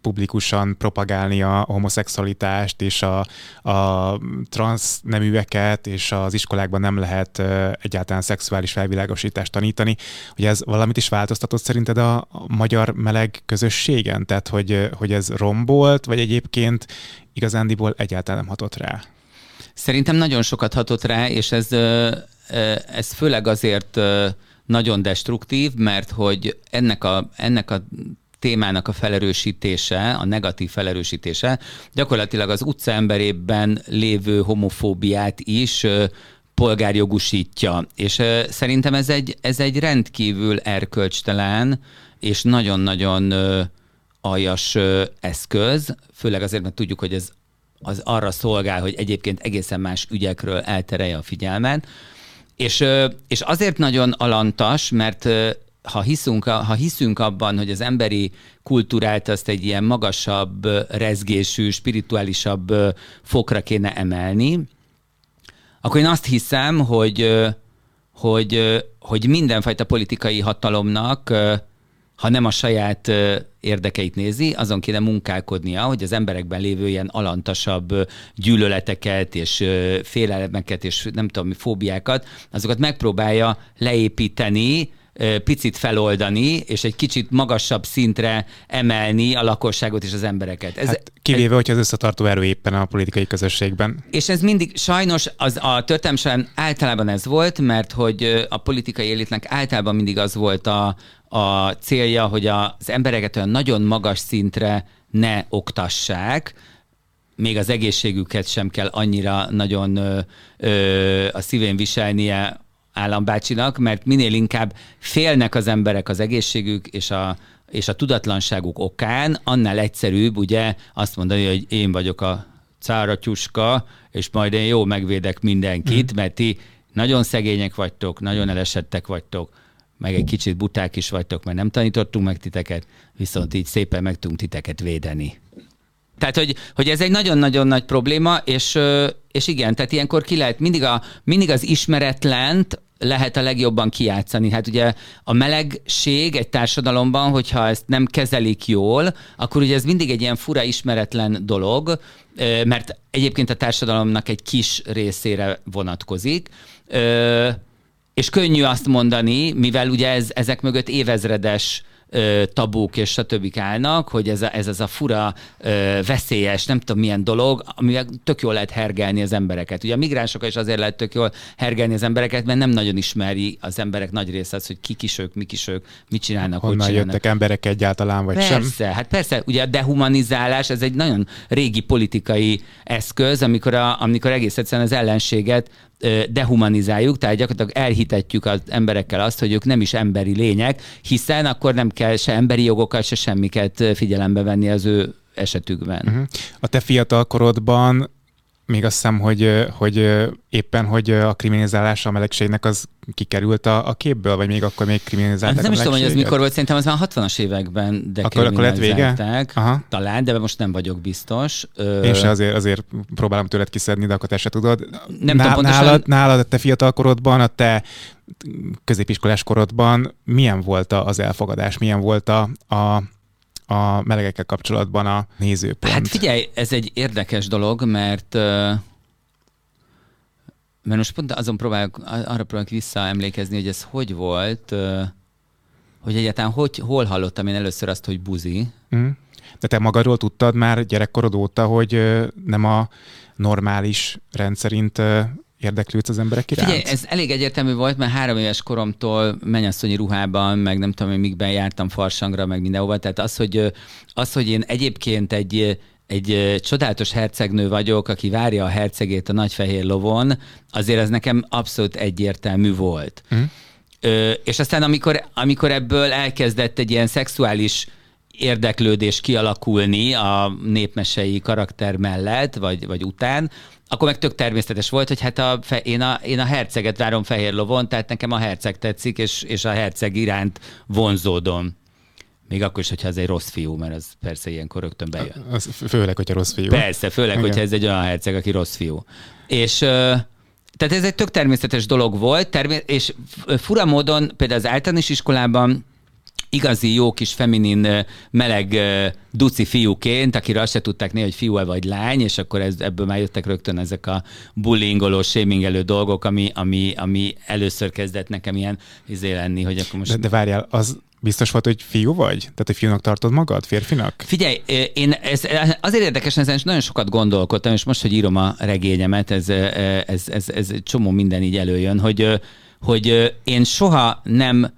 publikusan propagálni a homoszexualitást és a, a transzneműeket, és az iskolákban nem lehet egyáltalán szexuális felvilágosítást tanítani, hogy ez valamit is változtatott szerinted a magyar meleg közösségen? Tehát, hogy, hogy ez rombolt, vagy egyébként igazándiból egyáltalán nem hatott rá? Szerintem nagyon sokat hatott rá, és ez, ez főleg azért nagyon destruktív, mert hogy ennek a, ennek a témának a felerősítése, a negatív felerősítése gyakorlatilag az utca emberében lévő homofóbiát is polgárjogusítja. És szerintem ez egy, ez egy rendkívül erkölcstelen és nagyon-nagyon aljas eszköz, főleg azért, mert tudjuk, hogy ez az arra szolgál, hogy egyébként egészen más ügyekről elterelje a figyelmet. És, és azért nagyon alantas, mert ha hiszünk, ha hiszünk abban, hogy az emberi kultúrát azt egy ilyen magasabb, rezgésű, spirituálisabb fokra kéne emelni, akkor én azt hiszem, hogy, hogy, hogy mindenfajta politikai hatalomnak ha nem a saját érdekeit nézi, azon kéne munkálkodnia, hogy az emberekben lévő ilyen alantasabb gyűlöleteket és félelemeket és nem tudom, fóbiákat, azokat megpróbálja leépíteni, picit feloldani, és egy kicsit magasabb szintre emelni a lakosságot és az embereket. Ez, hát kivéve, ez, hogy az összetartó erő éppen a politikai közösségben. És ez mindig, sajnos az a történelem általában ez volt, mert hogy a politikai élitnek általában mindig az volt a, a célja, hogy az embereket olyan nagyon magas szintre ne oktassák, még az egészségüket sem kell annyira nagyon ö, ö, a szívén viselnie állambácsinak, mert minél inkább félnek az emberek az egészségük és a, és a tudatlanságuk okán, annál egyszerűbb ugye azt mondani, hogy én vagyok a cáratyuska, és majd én jó megvédek mindenkit, mm. mert ti nagyon szegények vagytok, nagyon elesettek vagytok, meg egy kicsit buták is vagytok, mert nem tanítottunk meg titeket, viszont így szépen meg tudunk titeket védeni. Tehát, hogy, hogy ez egy nagyon-nagyon nagy probléma, és, és igen, tehát ilyenkor ki lehet mindig, a, mindig az ismeretlent, lehet a legjobban kijátszani. Hát ugye a melegség egy társadalomban, hogyha ezt nem kezelik jól, akkor ugye ez mindig egy ilyen fura ismeretlen dolog, mert egyébként a társadalomnak egy kis részére vonatkozik. És könnyű azt mondani, mivel ugye ez, ezek mögött évezredes tabuk és stb. állnak, hogy ez, a, ez az a fura, veszélyes, nem tudom milyen dolog, amivel tök jól lehet hergelni az embereket. Ugye a migránsokkal is azért lehet tök jól hergelni az embereket, mert nem nagyon ismeri az emberek nagy része az, hogy kik is ők, mik is ők, mit csinálnak, Honnan hogy csinálnak. jöttek emberek egyáltalán, vagy persze, sem? Persze, hát persze, ugye a dehumanizálás, ez egy nagyon régi politikai eszköz, amikor, a, amikor egész egyszerűen az ellenséget dehumanizáljuk, tehát gyakorlatilag elhitetjük az emberekkel azt, hogy ők nem is emberi lények, hiszen akkor nem kell se emberi jogokat, se semmiket figyelembe venni az ő esetükben. Uh-huh. A te fiatal korodban még azt hiszem, hogy, hogy éppen, hogy a kriminalizálás a melegségnek az kikerült a, a képből, vagy még akkor még kriminalizálták hát Nem is tudom, hogy ez mikor volt, szerintem az már 60-as években de akkor, akkor lett vége? Aha. Talán, de most nem vagyok biztos. Én se azért, azért próbálom tőled kiszedni, de akkor te se tudod. Nem Ná, tudom, pontosan... nálad, nálad, a te fiatal korodban, a te középiskolás korodban milyen volt az elfogadás, milyen volt a, a a melegekkel kapcsolatban a nézőpont? Hát figyelj, ez egy érdekes dolog, mert mert most pont azon próbálok, arra próbálok visszaemlékezni, hogy ez hogy volt, hogy egyáltalán hogy, hol hallottam én először azt, hogy buzi. Mm. De te magadról tudtad már gyerekkorod óta, hogy nem a normális rendszerint érdeklődsz az emberek iránt? Figyelj, ez elég egyértelmű volt, mert három éves koromtól mennyasszonyi ruhában, meg nem tudom, hogy mikben jártam farsangra, meg mindenhova. Tehát az, hogy, az, hogy én egyébként egy egy csodálatos hercegnő vagyok, aki várja a hercegét a nagyfehér lovon, azért ez nekem abszolút egyértelmű volt. Mm. Ö, és aztán amikor, amikor ebből elkezdett egy ilyen szexuális érdeklődés kialakulni a népmesei karakter mellett, vagy, vagy után, akkor meg tök természetes volt, hogy hát a, fe, én, a, én a herceget várom fehér lovon, tehát nekem a herceg tetszik, és, és a herceg iránt vonzódom. Még akkor is, hogyha ez egy rossz fiú, mert az persze ilyenkor rögtön bejön. Az főleg, hogyha rossz fiú. Persze, főleg, Igen. hogyha ez egy olyan herceg, aki rossz fiú. És tehát ez egy tök természetes dolog volt, termé- és fura módon például az általános iskolában igazi jó kis feminin, meleg duci fiúként, akire azt se tudták néha, hogy fiú vagy lány, és akkor ez, ebből már jöttek rögtön ezek a bullyingoló, shamingelő dolgok, ami, ami, ami először kezdett nekem ilyen izé lenni, hogy akkor most... De, de várjál, az Biztos volt, hogy fiú vagy? Tehát, hogy fiúnak tartod magad, férfinak? Figyelj, én ez, azért érdekes, ezen nagyon sokat gondolkodtam, és most, hogy írom a regényemet, ez, ez, ez, ez, ez csomó minden így előjön, hogy, hogy én soha nem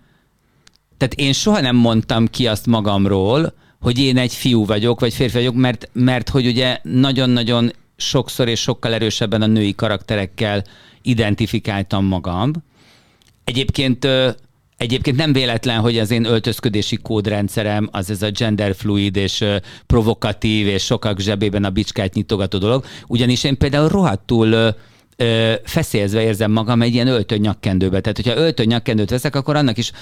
tehát én soha nem mondtam ki azt magamról, hogy én egy fiú vagyok, vagy férfi vagyok, mert, mert hogy ugye nagyon-nagyon sokszor és sokkal erősebben a női karakterekkel identifikáltam magam. Egyébként Egyébként nem véletlen, hogy az én öltözködési kódrendszerem az ez a genderfluid és provokatív és sokak zsebében a bicskát nyitogató dolog, ugyanis én például rohadtul ö, feszélyezve érzem magam egy ilyen öltön nyakkendőbe. Tehát, hogyha öltön nyakkendőt veszek, akkor annak is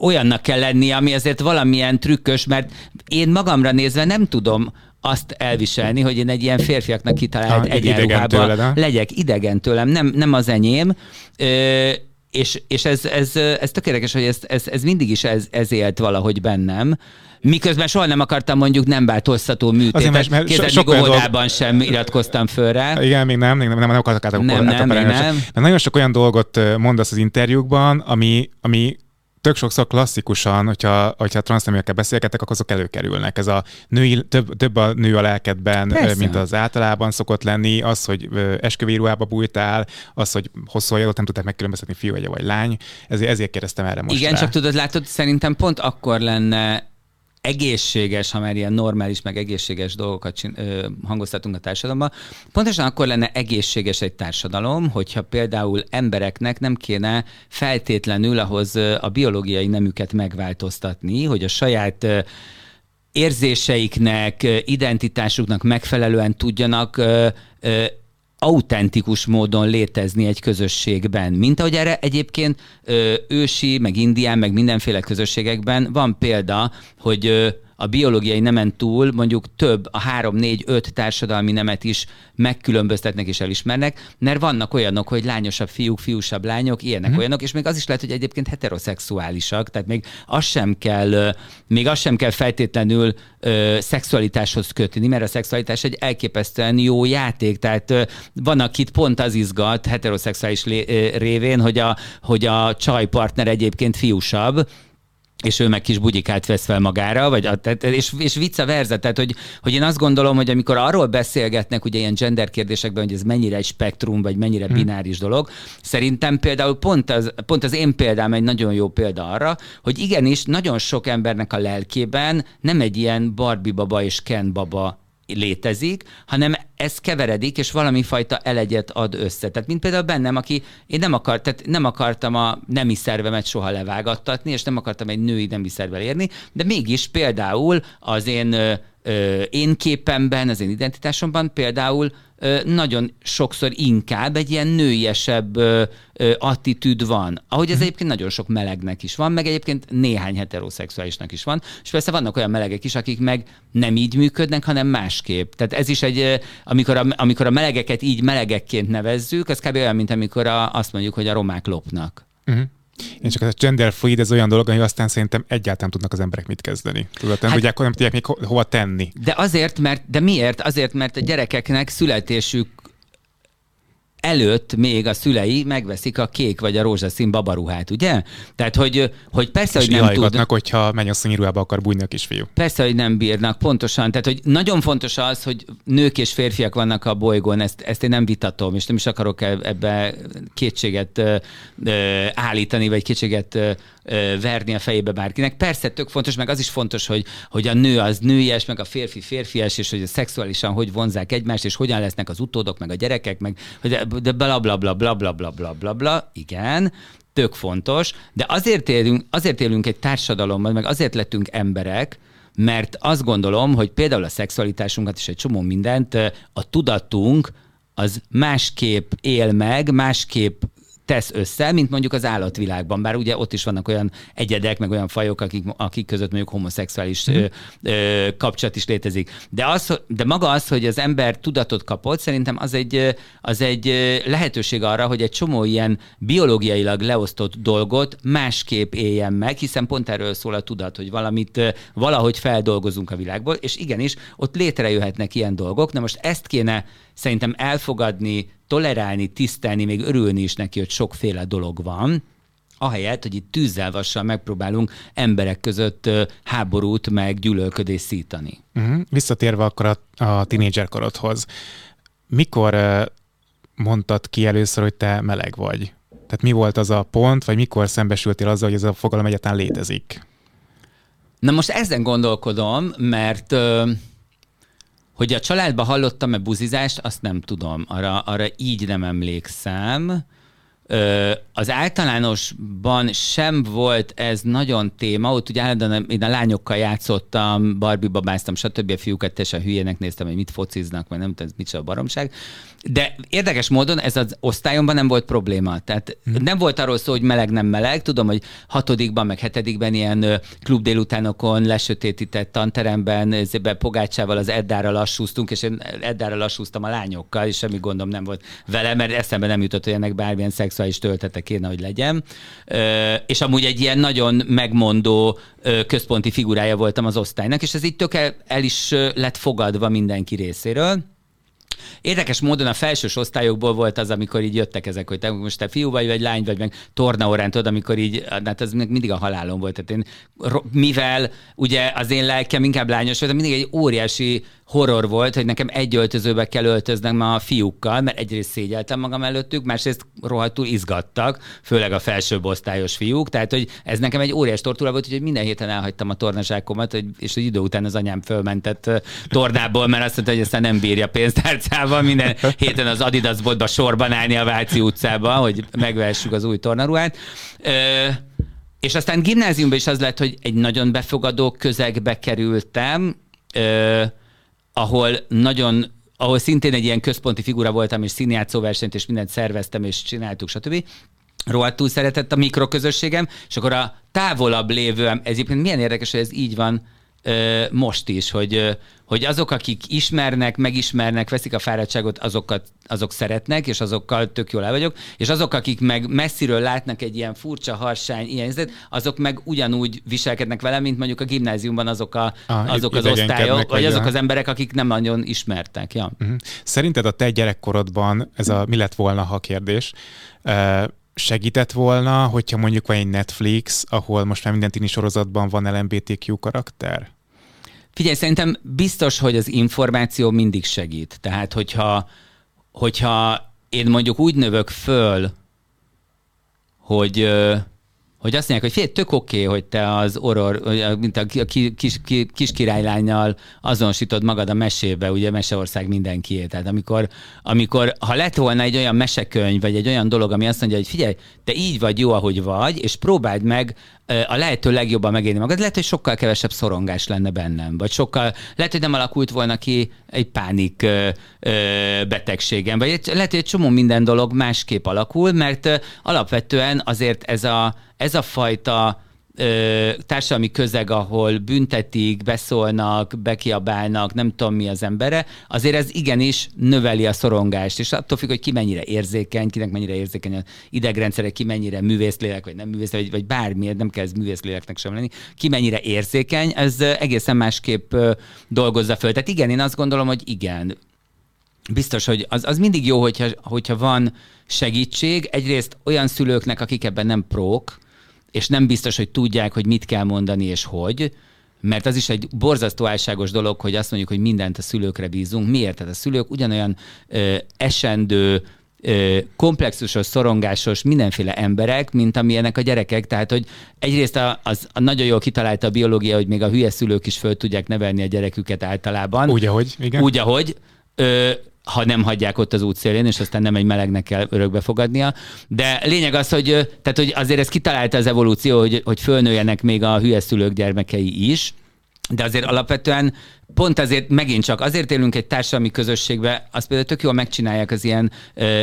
olyannak kell lennie, ami azért valamilyen trükkös, mert én magamra nézve nem tudom azt elviselni, hogy én egy ilyen férfiaknak kitalált ah, egyenruhában legyek idegen tőlem, nem, nem az enyém. Ö, és, és ez, ez, ez tökéletes, hogy ez, ez, ez mindig is ez, ez élt valahogy bennem. Miközben soha nem akartam mondjuk nem változtató műtétet. Mert, mert so, még óvodában dolg... sem iratkoztam föl rá. Igen, még nem, még nem, nem, nem akartak át, nem, nem, nem, nem. Mert nagyon sok olyan dolgot mondasz az interjúkban, ami, ami tök sokszor klasszikusan, hogyha, hogyha transzneműekkel beszélgetek, akkor azok előkerülnek. Ez a női, több, több a nő a lelkedben, Persze. mint az általában szokott lenni, az, hogy esküvőruhába bújtál, az, hogy hosszú hajadat nem tudták megkülönböztetni fiú vagy lány, ezért, ezért kérdeztem erre most Igen, rá. csak tudod, látod, szerintem pont akkor lenne egészséges, ha már ilyen normális, meg egészséges dolgokat csin- ö, hangoztatunk a társadalomban, pontosan akkor lenne egészséges egy társadalom, hogyha például embereknek nem kéne feltétlenül ahhoz a biológiai nemüket megváltoztatni, hogy a saját érzéseiknek, identitásuknak megfelelően tudjanak autentikus módon létezni egy közösségben. Mint ahogy erre egyébként ősi, meg indián, meg mindenféle közösségekben van példa, hogy ö, a biológiai nemen túl mondjuk több, a három, négy, öt társadalmi nemet is megkülönböztetnek és elismernek, mert vannak olyanok, hogy lányosabb fiúk, fiúsabb lányok, ilyenek hmm. olyanok, és még az is lehet, hogy egyébként heteroszexuálisak, tehát még az sem kell, még az sem kell feltétlenül ö, szexualitáshoz kötni, mert a szexualitás egy elképesztően jó játék, tehát ö, van, akit pont az izgat heteroszexuális lé, ö, révén, hogy a, hogy a csajpartner egyébként fiúsabb, és ő meg kis bugyikát vesz fel magára, vagy a, tehát, és, és vice versa, tehát hogy, hogy én azt gondolom, hogy amikor arról beszélgetnek ugye ilyen gender kérdésekben, hogy ez mennyire egy spektrum, vagy mennyire hmm. bináris dolog, szerintem például pont az, pont az én példám egy nagyon jó példa arra, hogy igenis nagyon sok embernek a lelkében nem egy ilyen Barbie baba és Ken baba létezik, hanem ez keveredik, és valami fajta elegyet ad össze. Tehát mint például bennem, aki én nem, akar, tehát nem akartam a nemi szervemet soha levágattatni, és nem akartam egy női nemi szervel érni, de mégis például az én én képemben, az én identitásomban például nagyon sokszor inkább egy ilyen nőiesebb attitűd van. Ahogy ez mhm. egyébként nagyon sok melegnek is van, meg egyébként néhány heteroszexuálisnak is van, és persze vannak olyan melegek is, akik meg nem így működnek, hanem másképp. Tehát ez is egy, amikor a, amikor a melegeket így melegekként nevezzük, az kb. olyan, mint amikor a, azt mondjuk, hogy a romák lopnak. Uh-huh. Én csak ez a gender fluid, ez olyan dolog, hogy aztán szerintem egyáltalán tudnak az emberek mit kezdeni. Tudod, nem hát, tudják, nem tudják még ho- hova tenni. De azért, mert, de miért? Azért, mert a gyerekeknek születésük előtt még a szülei megveszik a kék vagy a rózsaszín babaruhát, ugye? Tehát, hogy, hogy persze, és hogy nem tudnak, hogyha mennyasszonyi ruhába akar bújni a kisfiú. Persze, hogy nem bírnak, pontosan. Tehát, hogy nagyon fontos az, hogy nők és férfiak vannak a bolygón, ezt, ezt én nem vitatom, és nem is akarok ebbe kétséget ö, ö, állítani, vagy kétséget ö, verni a fejébe bárkinek. Persze tök fontos, meg az is fontos, hogy, hogy a nő az nőies, meg a férfi férfias, és hogy a szexuálisan hogy vonzák egymást, és hogyan lesznek az utódok, meg a gyerekek, meg hogy de bla bla bla bla bla bla bla bla bla, igen, tök fontos, de azért élünk, azért élünk egy társadalomban, meg azért lettünk emberek, mert azt gondolom, hogy például a szexualitásunkat és egy csomó mindent a tudatunk az másképp él meg, másképp tesz össze, mint mondjuk az állatvilágban, bár ugye ott is vannak olyan egyedek, meg olyan fajok, akik, akik között mondjuk homoszexuális mm. ö, ö, kapcsolat is létezik. De, az, de maga az, hogy az ember tudatot kapott, szerintem az egy, az egy lehetőség arra, hogy egy csomó ilyen biológiailag leosztott dolgot másképp éljen meg, hiszen pont erről szól a tudat, hogy valamit valahogy feldolgozunk a világból, és igenis, ott létrejöhetnek ilyen dolgok. Na most ezt kéne szerintem elfogadni, tolerálni, tisztelni, még örülni is neki, hogy sokféle dolog van, ahelyett, hogy itt tűzzel vassal megpróbálunk emberek között háborút meg gyűlölködést szítani. Uh-huh. Visszatérve akkor a, a tinédzserkorodhoz, mikor mondtad ki először, hogy te meleg vagy? Tehát mi volt az a pont, vagy mikor szembesültél azzal, hogy ez a fogalom egyáltalán létezik? Na most ezen gondolkodom, mert hogy a családban hallottam-e buzizást, azt nem tudom. Arra, arra így nem emlékszem. Az általánosban sem volt ez nagyon téma, ott ugye állandóan én a lányokkal játszottam, Barbie babáztam, stb. a fiúkat teljesen hülyének néztem, hogy mit fociznak, vagy nem tudom, mit a baromság. De érdekes módon ez az osztályomban nem volt probléma. Tehát hmm. nem volt arról szó, hogy meleg, nem meleg. Tudom, hogy hatodikban, meg hetedikben ilyen klub délutánokon, lesötétített tanteremben, ezében Pogácsával, az Eddára lassúztunk, és én Eddára lassúztam a lányokkal, és semmi gondom nem volt vele, mert eszembe nem jutott, hogy ennek bármilyen szexuális töltete kéne, hogy legyen. És amúgy egy ilyen nagyon megmondó központi figurája voltam az osztálynak, és ez így tök el, el is lett fogadva mindenki részéről. Érdekes módon a felsős osztályokból volt az, amikor így jöttek ezek, hogy te most te fiú vagy, vagy lány vagy, meg tornaórán, tudod, amikor így, hát ez mindig a halálom volt. Tehát én, mivel ugye az én lelkem inkább lányos volt, mindig egy óriási horror volt, hogy nekem egy öltözőbe kell öltöznem a fiúkkal, mert egyrészt szégyeltem magam előttük, másrészt rohadtul izgattak, főleg a felsőbb osztályos fiúk, tehát hogy ez nekem egy óriás tortúra volt, hogy minden héten elhagytam a tornazsákomat, hogy, és egy idő után az anyám fölmentett tornából, mert azt mondta, hogy aztán nem bírja pénztárcával, minden héten az Adidas boltba sorban állni a Váci utcába, hogy megvessük az új tornaruhát. És aztán gimnáziumban is az lett, hogy egy nagyon befogadó közegbe kerültem, ahol nagyon ahol szintén egy ilyen központi figura voltam, és színjátszóversenyt, és mindent szerveztem, és csináltuk, stb. Rohadtul szeretett a mikroközösségem, és akkor a távolabb lévő, ez egyébként milyen érdekes, hogy ez így van, most is, hogy, hogy azok, akik ismernek, megismernek, veszik a fáradtságot, azokat, azok szeretnek, és azokkal tök jól el vagyok, és azok, akik meg messziről látnak egy ilyen furcsa harsány, ilyen azok meg ugyanúgy viselkednek vele, mint mondjuk a gimnáziumban azok, a, ah, azok az osztályok, vagy azok az emberek, akik nem nagyon ismertek. Ja. Uh-huh. Szerinted a te gyerekkorodban, ez a mi lett volna, ha kérdés, segített volna, hogyha mondjuk van egy Netflix, ahol most már minden tini sorozatban van LMBTQ karakter? Figyelj, szerintem biztos, hogy az információ mindig segít. Tehát, hogyha, hogyha én mondjuk úgy növök föl, hogy hogy azt mondják, hogy fél, tök oké, okay, hogy te az oror, mint a kis, kis, kis királylányjal azonosítod magad a mesébe, ugye Meseország mindenkié. Tehát amikor, amikor, ha lett volna egy olyan mesekönyv, vagy egy olyan dolog, ami azt mondja, hogy figyelj, te így vagy jó, ahogy vagy, és próbáld meg a lehető legjobban megélni magad. Lehet, hogy sokkal kevesebb szorongás lenne bennem, vagy sokkal, lehet, hogy nem alakult volna ki egy pánik ö, ö, betegségem, vagy egy, lehet, hogy egy csomó minden dolog másképp alakul, mert ö, alapvetően azért ez a, ez a fajta ö, társadalmi közeg, ahol büntetik, beszólnak, bekiabálnak, nem tudom mi az embere, azért ez igenis növeli a szorongást, és attól függ, hogy ki mennyire érzékeny, kinek mennyire érzékeny a idegrendszere, ki mennyire művészlélek, vagy nem művészlélek, vagy, vagy bármi, nem kell ez művészléleknek sem lenni, ki mennyire érzékeny, ez egészen másképp dolgozza föl. Tehát igen, én azt gondolom, hogy igen, biztos, hogy az, az mindig jó, hogyha, hogyha van segítség. Egyrészt olyan szülőknek, akik ebben nem prók, és nem biztos, hogy tudják, hogy mit kell mondani és hogy, mert az is egy borzasztó álságos dolog, hogy azt mondjuk, hogy mindent a szülőkre bízunk. Miért? Tehát a szülők ugyanolyan ö, esendő, komplexusos, szorongásos, mindenféle emberek, mint amilyenek a gyerekek. Tehát, hogy egyrészt a, az a nagyon jól kitalálta a biológia, hogy még a hülye szülők is föl tudják nevelni a gyereküket általában. Úgy, ahogy, igen. Úgy, ahogy. Ö, ha nem hagyják ott az útszélén, és aztán nem egy melegnek kell örökbe fogadnia. De lényeg az, hogy, tehát, hogy azért ez kitalálta az evolúció, hogy, hogy fölnőjenek még a hülye szülők gyermekei is, de azért alapvetően pont azért megint csak azért élünk egy társadalmi közösségbe, azt például tök jól megcsinálják az ilyen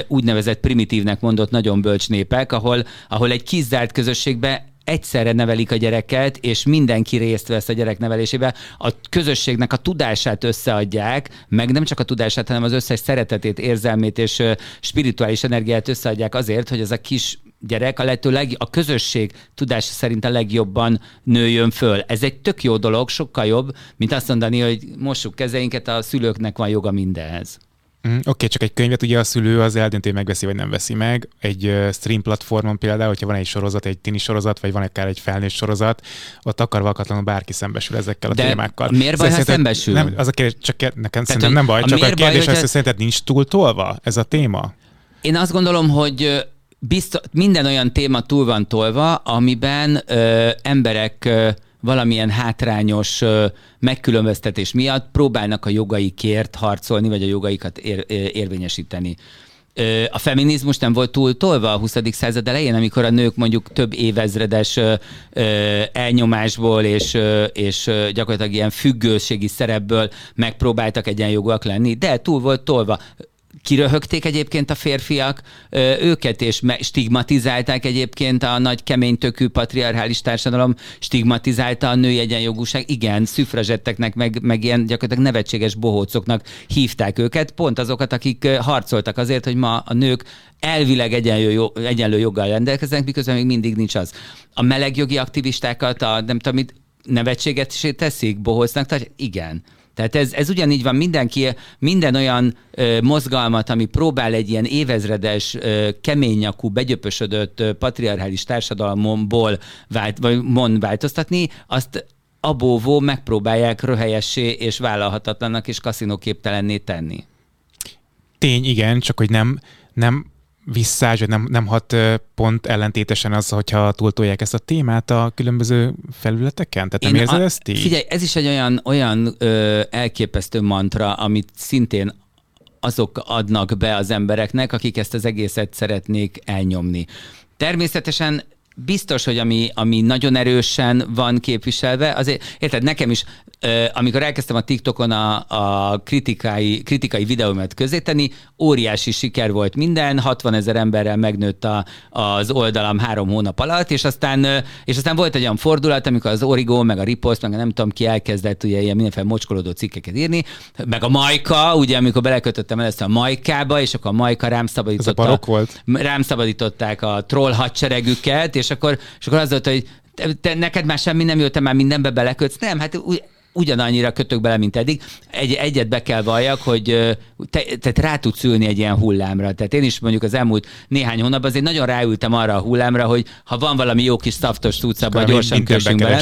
úgynevezett primitívnek mondott nagyon bölcs népek, ahol, ahol egy kizárt közösségbe egyszerre nevelik a gyereket, és mindenki részt vesz a gyerek nevelésébe, a közösségnek a tudását összeadják, meg nem csak a tudását, hanem az összes szeretetét, érzelmét és spirituális energiát összeadják azért, hogy ez a kis gyerek a lehető leg, a közösség tudása szerint a legjobban nőjön föl. Ez egy tök jó dolog, sokkal jobb, mint azt mondani, hogy mossuk kezeinket, a szülőknek van joga mindenhez. Mm, Oké, okay, csak egy könyvet ugye a szülő az eldönti, hogy megveszi vagy nem veszi meg. Egy stream platformon például, hogyha van egy sorozat, egy tini sorozat, vagy van akár egy felnőtt sorozat, ott akar vakatlanul bárki szembesül ezekkel a De témákkal. miért baj, ha szembesül? Nem, az a kérdés, csak nekem Tehát, szerintem nem baj, csak a kérdés az, hogy szerinted nincs túl tolva ez a téma? Én azt gondolom, hogy biztos, minden olyan téma túl van tolva, amiben ö, emberek ö, valamilyen hátrányos megkülönböztetés miatt próbálnak a jogaikért harcolni, vagy a jogaikat ér, érvényesíteni. A feminizmus nem volt túl tolva a 20. század elején, amikor a nők mondjuk több évezredes elnyomásból és, és gyakorlatilag ilyen függőségi szerepből megpróbáltak egyenjogúak lenni, de túl volt tolva kiröhögték egyébként a férfiak őket, és stigmatizálták egyébként a nagy keménytökű patriarchális társadalom, stigmatizálta a női egyenjogúság. Igen, szüfrazsetteknek, meg, meg ilyen gyakorlatilag nevetséges bohócoknak hívták őket, pont azokat, akik harcoltak azért, hogy ma a nők elvileg egyenlő, egyenlő joggal rendelkeznek, miközben még mindig nincs az. A melegjogi aktivistákat, a nem tudom, mit nevetséget teszik, bohóznak, tehát igen. Tehát ez, ez ugyanígy van, mindenki, minden olyan ö, mozgalmat, ami próbál egy ilyen évezredes, ö, keményakú, begyöpösödött ö, patriarchális társadalomból vált, vagy mond változtatni, azt abóvó megpróbálják röhelyessé és vállalhatatlannak és kaszinóképtelenné tenni. Tény, igen, csak hogy nem, nem visszás, vagy nem, nem hat pont ellentétesen az, hogyha túltolják ezt a témát a különböző felületeken? Tehát nem érzed a, ezt így? Figyelj, ez is egy olyan, olyan ö, elképesztő mantra, amit szintén azok adnak be az embereknek, akik ezt az egészet szeretnék elnyomni. Természetesen biztos, hogy ami, ami nagyon erősen van képviselve, azért, érted, nekem is amikor elkezdtem a TikTokon a, a kritikai, kritikai videómat közéteni, óriási siker volt minden, 60 ezer emberrel megnőtt a, az oldalam három hónap alatt, és aztán, és aztán volt egy olyan fordulat, amikor az Origo, meg a Ripost, meg a nem tudom ki elkezdett ugye ilyen mindenféle mocskolódó cikkeket írni, meg a Majka, ugye amikor belekötöttem először a Majkába, és akkor a Majka rám szabadította. Ez a volt. Rám szabadították a troll hadseregüket, és akkor, és akkor az volt, hogy te, te, neked már semmi nem jött, te már mindenbe belekötsz. Nem, hát ugyanannyira kötök bele, mint eddig. Egy, egyet be kell valljak, hogy te, te rá tudsz ülni egy ilyen hullámra. Tehát én is mondjuk az elmúlt néhány hónapban azért nagyon ráültem arra a hullámra, hogy ha van valami jó kis szaftos tudsz, abban gyorsan kössünk bele.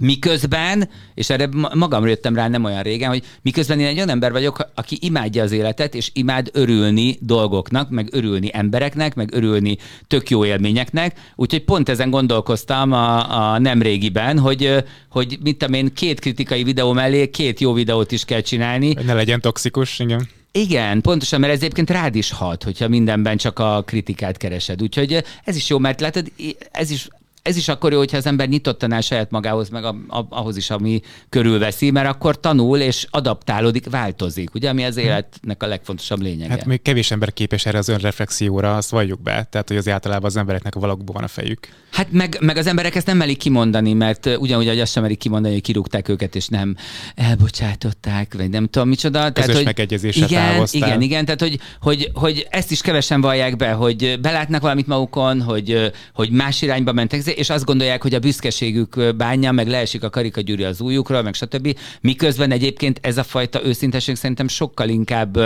Miközben, és erre magamra jöttem rá nem olyan régen, hogy miközben én egy olyan ember vagyok, aki imádja az életet, és imád örülni dolgoknak, meg örülni embereknek, meg örülni tök jó élményeknek. Úgyhogy pont ezen gondolkoztam a, a nem régiben, hogy, hogy mit tudom én, két kritikai videó mellé két jó videót is kell csinálni. Ne legyen toxikus, igen. Igen, pontosan, mert ez egyébként rád is hat, hogyha mindenben csak a kritikát keresed. Úgyhogy ez is jó, mert látod, ez is ez is akkor jó, hogyha az ember nyitottan áll saját magához, meg a, a, ahhoz is, ami körülveszi, mert akkor tanul és adaptálódik, változik, ugye, ami az hm. életnek a legfontosabb lényege. Hát még kevés ember képes erre az önreflexióra, azt valljuk be, tehát hogy az általában az embereknek valakban van a fejük. Hát meg, meg az emberek ezt nem merik kimondani, mert ugyanúgy, hogy azt sem merik kimondani, hogy kirúgták őket, és nem elbocsátották, vagy nem tudom micsoda. Közös tehát, megegyezésre igen, távoztál. igen, igen, tehát hogy, hogy, hogy, ezt is kevesen vallják be, hogy belátnak valamit magukon, hogy, hogy más irányba mentek, és azt gondolják, hogy a büszkeségük bánja, meg leesik a karikagyűrű az újukra, meg stb. Miközben egyébként ez a fajta őszinteség szerintem sokkal inkább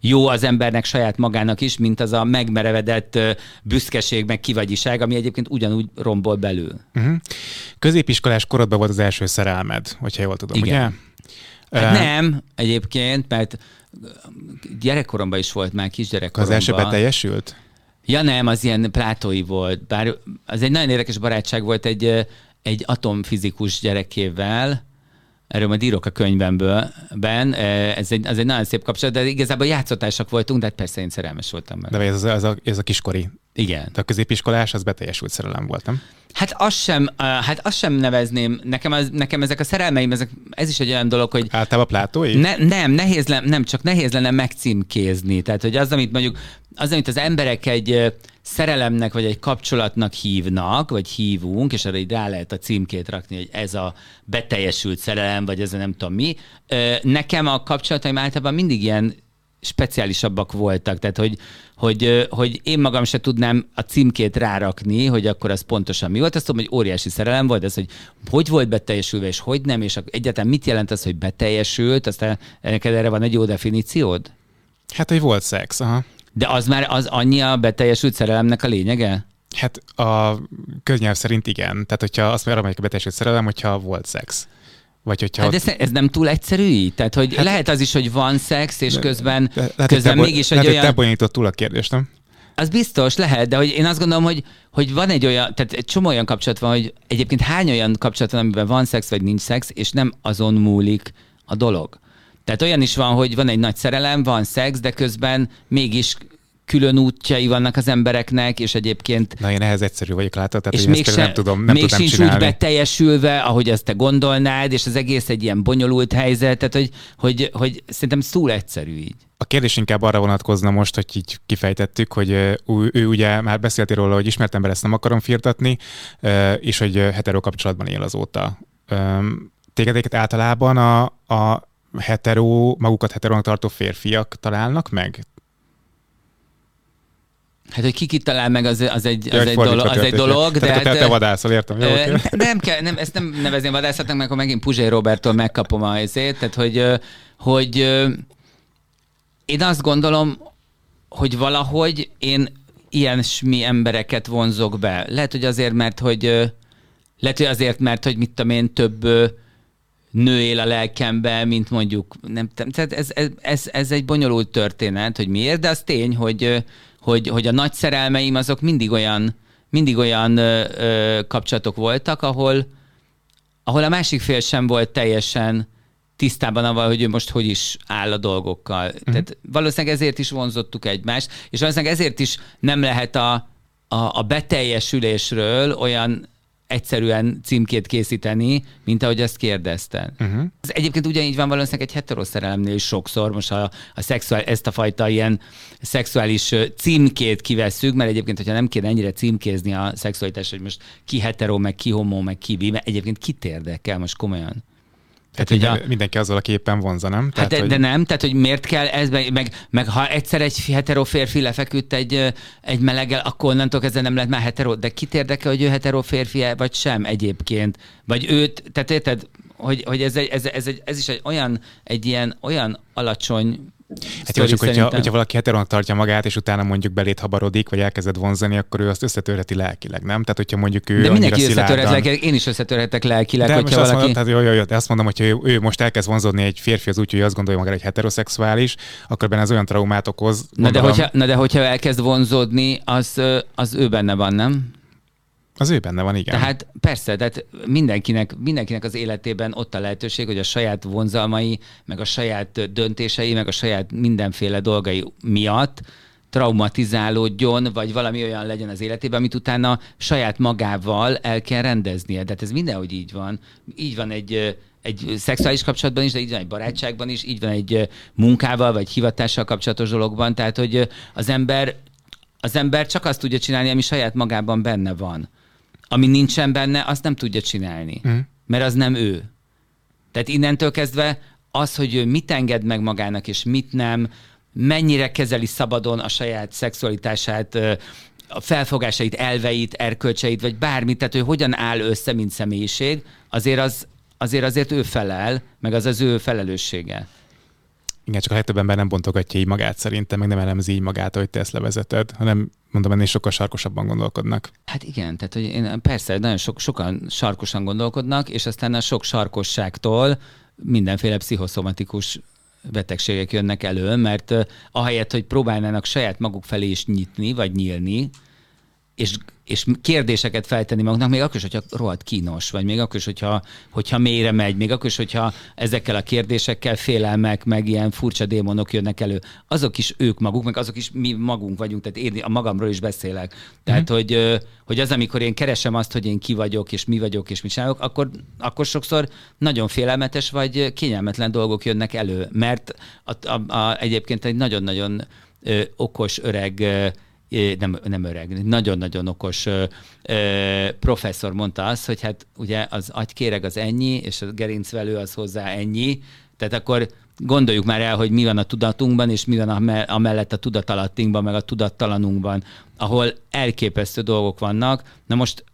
jó az embernek saját magának is, mint az a megmerevedett büszkeség, meg kivagyiság, ami egyébként ugyanúgy rombol belül. Uh-huh. Középiskolás korodban volt az első szerelmed, hogyha jól tudom, Igen. ugye? Hát nem, egyébként, mert gyerekkoromban is volt már kisgyerekkoromban. Az első beteljesült? Ja nem, az ilyen plátói volt, bár az egy nagyon érdekes barátság volt egy, egy atomfizikus gyerekével, erről majd írok a könyvemből, ben, ez egy, az egy nagyon szép kapcsolat, de igazából játszotársak voltunk, de hát persze én szerelmes voltam meg. De ez, ez, a, ez a kiskori. Igen. De a középiskolás, az beteljesült szerelem voltam. Hát azt sem, hát azt sem nevezném, nekem, az, nekem ezek a szerelmeim, ezek, ez is egy olyan dolog, hogy... Általában plátói? Ne, nem, nehéz le, nem, csak nehéz lenne megcímkézni. Tehát, hogy az, amit mondjuk, az, amit az emberek egy szerelemnek, vagy egy kapcsolatnak hívnak, vagy hívunk, és erre így rá lehet a címkét rakni, hogy ez a beteljesült szerelem, vagy ez a nem tudom mi. Nekem a kapcsolataim általában mindig ilyen speciálisabbak voltak, tehát hogy, hogy, hogy én magam se tudnám a címkét rárakni, hogy akkor az pontosan mi volt. Azt tudom, hogy óriási szerelem volt, ez, hogy hogy volt beteljesülve, és hogy nem, és egyáltalán mit jelent az, hogy beteljesült, aztán neked erre van egy jó definíciód? Hát, hogy volt szex, aha. De az már az annyi a beteljesült szerelemnek a lényege? Hát a köznyelv szerint igen. Tehát, hogyha azt mondja, hogy beteljesült szerelem, hogyha volt szex. Vagy hogyha... Hát ez, ez nem túl egyszerű így? Tehát, hogy hát, lehet az is, hogy van szex, és közben, de, de, közben te, mégis egy olyan... Te túl a kérdést, nem? Az biztos, lehet, de hogy én azt gondolom, hogy, hogy van egy olyan, tehát egy csomó olyan kapcsolat van, hogy egyébként hány olyan kapcsolat van, amiben van szex, vagy nincs szex, és nem azon múlik a dolog. Tehát olyan is van, hogy van egy nagy szerelem, van szex, de közben mégis külön útjai vannak az embereknek, és egyébként... Na, én ehhez egyszerű vagyok, látod? Tehát, és még se, nem tudom, nem még tudom sincs csinálni. úgy beteljesülve, ahogy azt te gondolnád, és az egész egy ilyen bonyolult helyzet, tehát hogy, hogy, hogy szerintem túl egyszerű így. A kérdés inkább arra vonatkozna most, hogy így kifejtettük, hogy ő, ő ugye már beszéltél róla, hogy ismert ember ezt nem akarom firtatni, és hogy hetero kapcsolatban él azóta. Tégedeket általában a, a hetero, magukat heterónak tartó férfiak találnak meg? Hát, hogy ki kitalál meg, az, az egy, az egy, dolog, az egy dolog. De hát, te, te vadászol, értem. Jó, nem, kell, nem, ezt nem nevezném vadászatnak, mert akkor megint Puzsé Robertól megkapom a helyzét. Tehát, hogy, hogy én azt gondolom, hogy valahogy én ilyen mi embereket vonzok be. Lehet, hogy azért, mert hogy lehet, hogy azért, mert hogy mit tudom én, több nő él a lelkembe, mint mondjuk, nem tehát ez, ez, ez, ez egy bonyolult történet, hogy miért, de az tény, hogy, hogy, hogy a nagy szerelmeim azok mindig olyan, mindig olyan ö, ö, kapcsolatok voltak, ahol, ahol a másik fél sem volt teljesen tisztában avval, hogy ő most hogy is áll a dolgokkal. Uh-huh. Tehát valószínűleg ezért is vonzottuk egymást, és valószínűleg ezért is nem lehet a, a, a beteljesülésről olyan egyszerűen címkét készíteni, mint ahogy ezt kérdezted. Uh-huh. Ez egyébként ugyanígy van valószínűleg egy heteroszerelemnél is sokszor, most a, a szexuál, ezt a fajta ilyen szexuális címkét kivesszük, mert egyébként, hogyha nem kéne ennyire címkézni a szexualitás, hogy most ki hetero, meg ki homo, meg ki bi, mert egyébként kit érdekel most komolyan? Tehát, hogy a- mindenki azzal, aki éppen vonza, nem? Hát Tehát, de, hogy... de nem, tehát hogy miért kell ez, meg, meg, meg ha egyszer egy hetero férfi lefeküdt egy, egy meleggel, akkor onnantól kezdve nem lett már hetero, de kit érdekel, hogy ő hetero férfi vagy sem egyébként? Vagy őt, tehát érted, hogy, hogy ez, egy, ez, ez, egy, ez is egy olyan, egy ilyen olyan alacsony Hát jó, csak hogyha, szerintem. hogyha valaki heteronak tartja magát, és utána mondjuk belét habarodik, vagy elkezded vonzani, akkor ő azt összetörheti lelkileg, nem? Tehát, hogyha mondjuk ő de mindenki összetörhet lelkileg, én is összetörhetek lelkileg, De hogyha azt valaki... mondom, tehát jó, jó, jó, de azt mondom, hogy ő, ő most elkezd vonzódni egy férfi az úgy, hogy azt gondolja magára, hogy heteroszexuális, akkor benne az olyan traumát okoz. Na de, gondolom, hogyha, na de hogyha elkezd vonzódni, az, az ő benne van, nem? Az ő benne van, igen. Tehát persze, tehát mindenkinek, mindenkinek az életében ott a lehetőség, hogy a saját vonzalmai, meg a saját döntései, meg a saját mindenféle dolgai miatt traumatizálódjon, vagy valami olyan legyen az életében, amit utána saját magával el kell rendeznie. Tehát ez mindenhogy így van. Így van egy egy szexuális kapcsolatban is, de így van egy barátságban is, így van egy munkával vagy hivatással kapcsolatos dologban. Tehát, hogy az ember, az ember csak azt tudja csinálni, ami saját magában benne van. Ami nincsen benne, azt nem tudja csinálni. Mhm. Mert az nem ő. Tehát innentől kezdve az, hogy ő mit enged meg magának, és mit nem, mennyire kezeli szabadon a saját szexualitását, a felfogásait, elveit, erkölcseit, vagy bármit, tehát hogy hogyan áll össze, mint személyiség, azért az, azért azért ő felel, meg az az ő felelőssége. Igen, csak a legtöbb ember nem bontogatja így magát szerintem, meg nem elemzi így magát, hogy te ezt levezeted, hanem mondom, ennél sokkal sarkosabban gondolkodnak. Hát igen, tehát hogy én, persze, nagyon sok, sokan sarkosan gondolkodnak, és aztán a sok sarkosságtól mindenféle pszichoszomatikus betegségek jönnek elő, mert uh, ahelyett, hogy próbálnának saját maguk felé is nyitni, vagy nyílni, és, és kérdéseket feltenni maguknak, még akkor is, hogyha rohadt kínos, vagy még akkor is, hogyha, hogyha mélyre megy, még akkor is, hogyha ezekkel a kérdésekkel félelmek, meg ilyen furcsa démonok jönnek elő. Azok is ők maguk, meg azok is mi magunk vagyunk, tehát én a magamról is beszélek. Tehát, mm. hogy, hogy az, amikor én keresem azt, hogy én ki vagyok, és mi vagyok, és mit csinálok, akkor, akkor sokszor nagyon félelmetes, vagy kényelmetlen dolgok jönnek elő, mert a, a, a, egyébként egy nagyon-nagyon okos, öreg nem, nem öreg, nagyon-nagyon okos ö, ö, professzor mondta azt, hogy hát ugye az agykéreg az ennyi, és a gerincvelő az hozzá ennyi, tehát akkor gondoljuk már el, hogy mi van a tudatunkban, és mi van ame- amellett a tudatalattinkban, meg a tudattalanunkban, ahol elképesztő dolgok vannak. Na most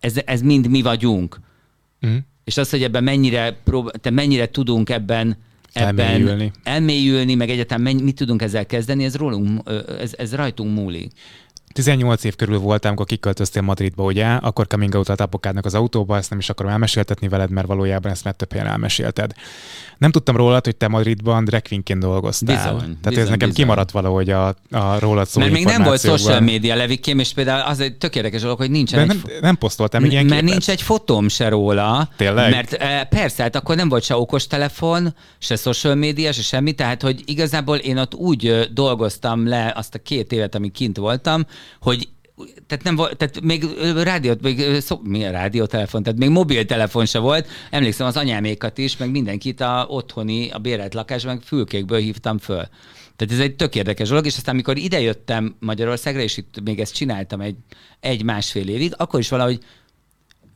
ez, ez mind mi vagyunk. Mm. És az, hogy ebben mennyire, prób- te mennyire tudunk ebben, ebben Elmélyülni. elmélyülni, meg egyáltalán mit tudunk ezzel kezdeni, ez rólunk, ez, ez rajtunk múlik. 18 év körül voltam, amikor kiköltöztél Madridba, ugye? Akkor coming out apukádnak az autóba, ezt nem is akarom elmeséltetni veled, mert valójában ezt már több helyen elmesélted. Nem tudtam rólad, hogy te Madridban drag queenként dolgoztál. Bizony, Tehát bizony, ez nekem bizony. kimaradt valahogy a, a rólad szóló Mert még nem volt social media levikém, és például az egy tök érdekes dolog, hogy nincsen De egy nem, nem posztoltam egy ilyen mert képet. nincs egy fotóm se róla. Tényleg? Mert e, persze, hát akkor nem volt se okostelefon, se social media, se semmi, tehát hogy igazából én ott úgy dolgoztam le azt a két évet, amíg kint voltam, hogy tehát nem tehát még rádiót, még szó, mi a rádiótelefon, tehát még mobiltelefon se volt. Emlékszem az anyámékat is, meg mindenkit a otthoni, a bérelt lakásban, meg fülkékből hívtam föl. Tehát ez egy tök érdekes dolog, és aztán amikor idejöttem Magyarországra, és itt még ezt csináltam egy, egy-másfél évig, akkor is valahogy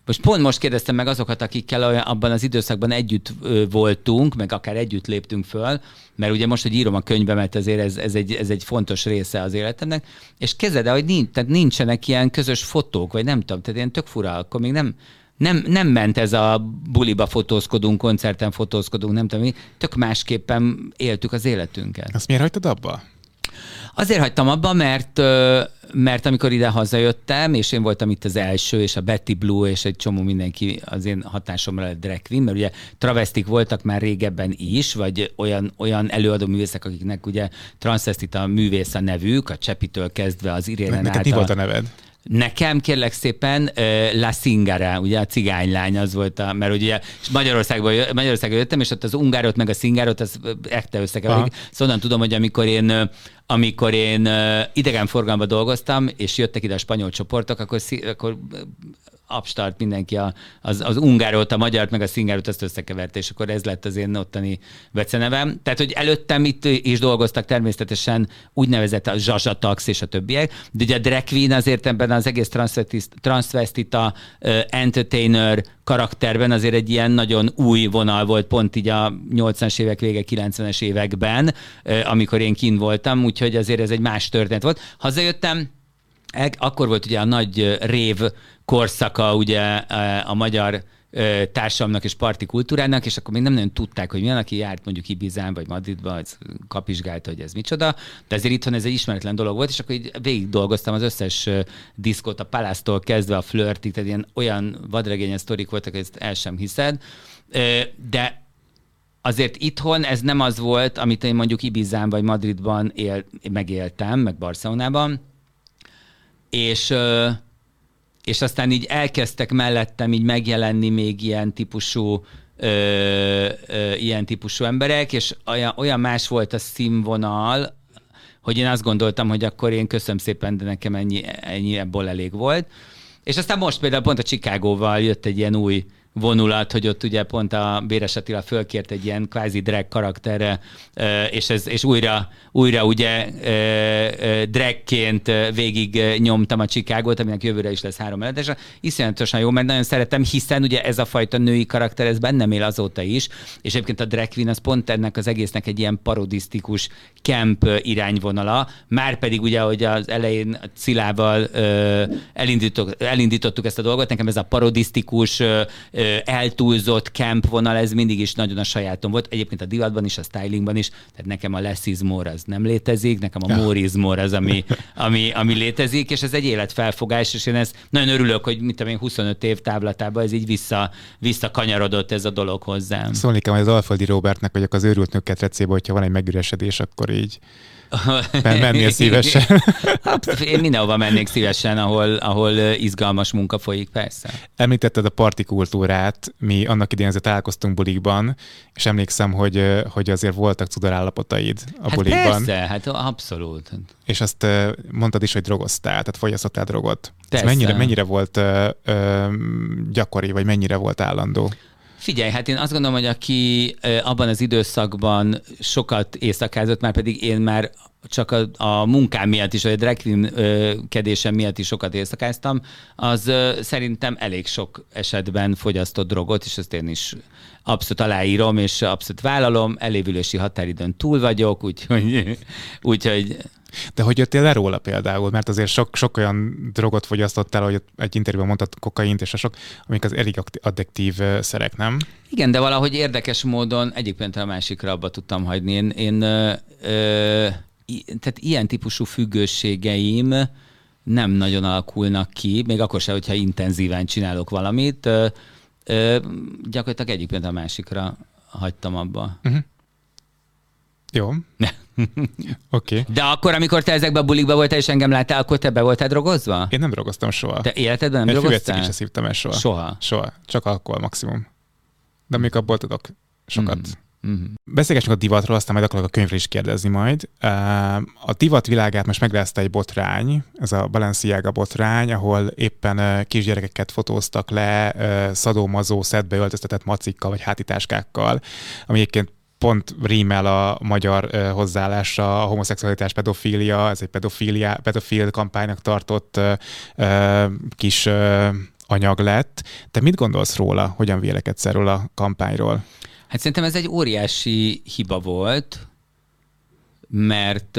most pont most kérdeztem meg azokat, akikkel olyan, abban az időszakban együtt voltunk, meg akár együtt léptünk föl, mert ugye most, hogy írom a könyvemet, ezért ez, ez, egy, ez egy fontos része az életemnek, és kezded hogy nincs, tehát nincsenek ilyen közös fotók, vagy nem tudom, tehát ilyen tök fura, akkor még nem, nem, nem ment ez a buliba fotózkodunk, koncerten fotózkodunk, nem tudom mi, tök másképpen éltük az életünket. Azt miért hagytad abba? Azért hagytam abba, mert, mert amikor ide hazajöttem, és én voltam itt az első, és a Betty Blue, és egy csomó mindenki az én hatásomra lett drag queen, mert ugye travestik voltak már régebben is, vagy olyan, olyan előadó művészek, akiknek ugye transvestita művész a nevük, a Csepitől kezdve az Irénen Neked mi volt a neved? Nekem kérlek szépen La Singara, ugye a cigánylány az volt, a, mert ugye jö- Magyarországról jöttem, és ott az ungárot meg a szingárot, az ekte összekeverik. Szóval tudom, hogy amikor én, amikor én idegenforgalomban dolgoztam, és jöttek ide a spanyol csoportok, akkor, akkor abstart mindenki a, az, az ungárót, a magyart, meg a szingárot azt összekeverte, és akkor ez lett az én ottani becenevem. Tehát, hogy előttem itt is dolgoztak természetesen úgynevezett a Zsazsa Tax és a többiek, de ugye a drag queen azért ebben az egész transvestita uh, entertainer karakterben azért egy ilyen nagyon új vonal volt pont így a 80-as évek vége, 90-es években, uh, amikor én kint voltam, úgyhogy azért ez egy más történet volt. Hazajöttem, akkor volt ugye a nagy rév korszaka ugye a magyar társadalomnak és parti kultúrának, és akkor még nem nagyon tudták, hogy milyen, aki járt mondjuk Ibizán vagy Madridba, az kapizsgálta, hogy ez micsoda, de ezért itthon ez egy ismeretlen dolog volt, és akkor így végig dolgoztam az összes diszkot, a Palásztól kezdve a flirtig, tehát ilyen olyan vadregényes sztorik voltak, hogy ezt el sem hiszed, de azért itthon ez nem az volt, amit én mondjuk Ibizán vagy Madridban él, megéltem, meg Barcelonában, és és aztán így elkezdtek mellettem így megjelenni még ilyen típusú ö, ö, ilyen típusú emberek, és olyan, olyan más volt a színvonal, hogy én azt gondoltam, hogy akkor én köszönöm szépen, de nekem ennyi, ennyi ebből elég volt. És aztán most például pont a Chicagóval jött egy ilyen új vonulat, hogy ott ugye pont a Béres Attila fölkért egy ilyen kvázi drag karakterre, és, ez, és újra, újra ugye dragként végig nyomtam a Csikágot, aminek jövőre is lesz három és Iszonyatosan jó, mert nagyon szeretem, hiszen ugye ez a fajta női karakter, ez bennem él azóta is, és egyébként a drag queen az pont ennek az egésznek egy ilyen parodisztikus camp irányvonala, már pedig ugye, hogy az elején a Cilával elindítottuk, elindítottuk ezt a dolgot, nekem ez a parodisztikus eltúlzott camp vonal, ez mindig is nagyon a sajátom volt. Egyébként a divatban is, a stylingban is, tehát nekem a less is more az nem létezik, nekem a more is more az, ami, ami, ami létezik, és ez egy életfelfogás, és én ezt nagyon örülök, hogy mit tudom én, 25 év táblatában ez így vissza, visszakanyarodott ez a dolog hozzám. Szólni kell, hogy az Alföldi Robertnek vagyok az őrült nők ketrecébe, hogyha van egy megüresedés, akkor így Mennél szívesen. Hát, én mindenhova mennék szívesen, ahol, ahol izgalmas munka folyik, persze. Említetted a partikultúrát, mi annak idején azért találkoztunk bulikban, és emlékszem, hogy, hogy azért voltak cudorállapotaid a hát bulikban. Persze, hát abszolút. És azt mondtad is, hogy drogoztál, tehát fogyasztottál drogot. Ez mennyire, mennyire volt ö, ö, gyakori, vagy mennyire volt állandó? Figyelj, hát én azt gondolom, hogy aki abban az időszakban sokat éjszakázott, már pedig én már csak a, a munkám miatt is, vagy a drag kedésem miatt is sokat éjszakáztam, az szerintem elég sok esetben fogyasztott drogot, és ezt én is abszolút aláírom, és abszolút vállalom, elévülési határidőn túl vagyok, úgyhogy, úgyhogy de hogy jöttél le róla például? Mert azért sok, sok olyan drogot fogyasztottál, hogy egy interjúban mondtad kokaint és a sok, amik az elég addiktív szerek, nem? Igen, de valahogy érdekes módon egyik a másikra abba tudtam hagyni. Én, én ö, ö, tehát ilyen típusú függőségeim nem nagyon alakulnak ki, még akkor sem, hogyha intenzíven csinálok valamit. Ö, ö, gyakorlatilag egyik a másikra hagytam abba. Uh-huh. Jó. Okay. De akkor, amikor te ezekben a bulikba voltál, és engem láttál, akkor te be voltál drogozva? Én nem drogoztam soha. Te életedben nem Egy drogoztál? Egy szívtam el soha. Soha? Soha. Csak alkohol maximum. De még abból tudok sokat. Mm. Mm-hmm. Beszélgessünk a divatról, aztán majd akarok a könyvre is kérdezni majd. A divat világát most megrázta egy botrány, ez a Balenciaga botrány, ahol éppen kisgyerekeket fotóztak le szadómazó szedbe öltöztetett macikkal vagy hátitáskákkal, ami egyébként pont rímel a magyar hozzáállása, a homoszexualitás, pedofília, ez egy pedofília, pedofil kampánynak tartott uh, kis uh, anyag lett. Te mit gondolsz róla? Hogyan vélekedsz erről a kampányról? Hát szerintem ez egy óriási hiba volt, mert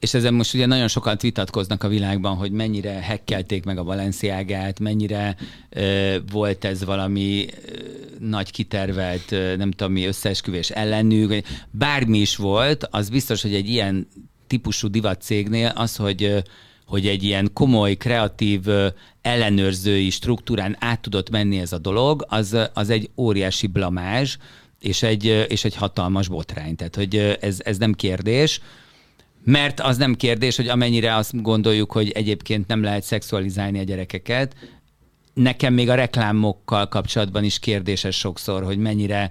és ezen most ugye nagyon sokat vitatkoznak a világban, hogy mennyire hekkelték meg a Valenciágát, mennyire ö, volt ez valami ö, nagy kitervelt, ö, nem tudom mi, összeesküvés ellenük, bármi is volt, az biztos, hogy egy ilyen típusú divat cégnél az, hogy ö, hogy egy ilyen komoly, kreatív, ellenőrzői struktúrán át tudott menni ez a dolog, az, az egy óriási blamázs, és egy, és egy hatalmas botrány. Tehát, hogy ez, ez nem kérdés. Mert az nem kérdés, hogy amennyire azt gondoljuk, hogy egyébként nem lehet szexualizálni a gyerekeket, nekem még a reklámokkal kapcsolatban is kérdéses sokszor, hogy mennyire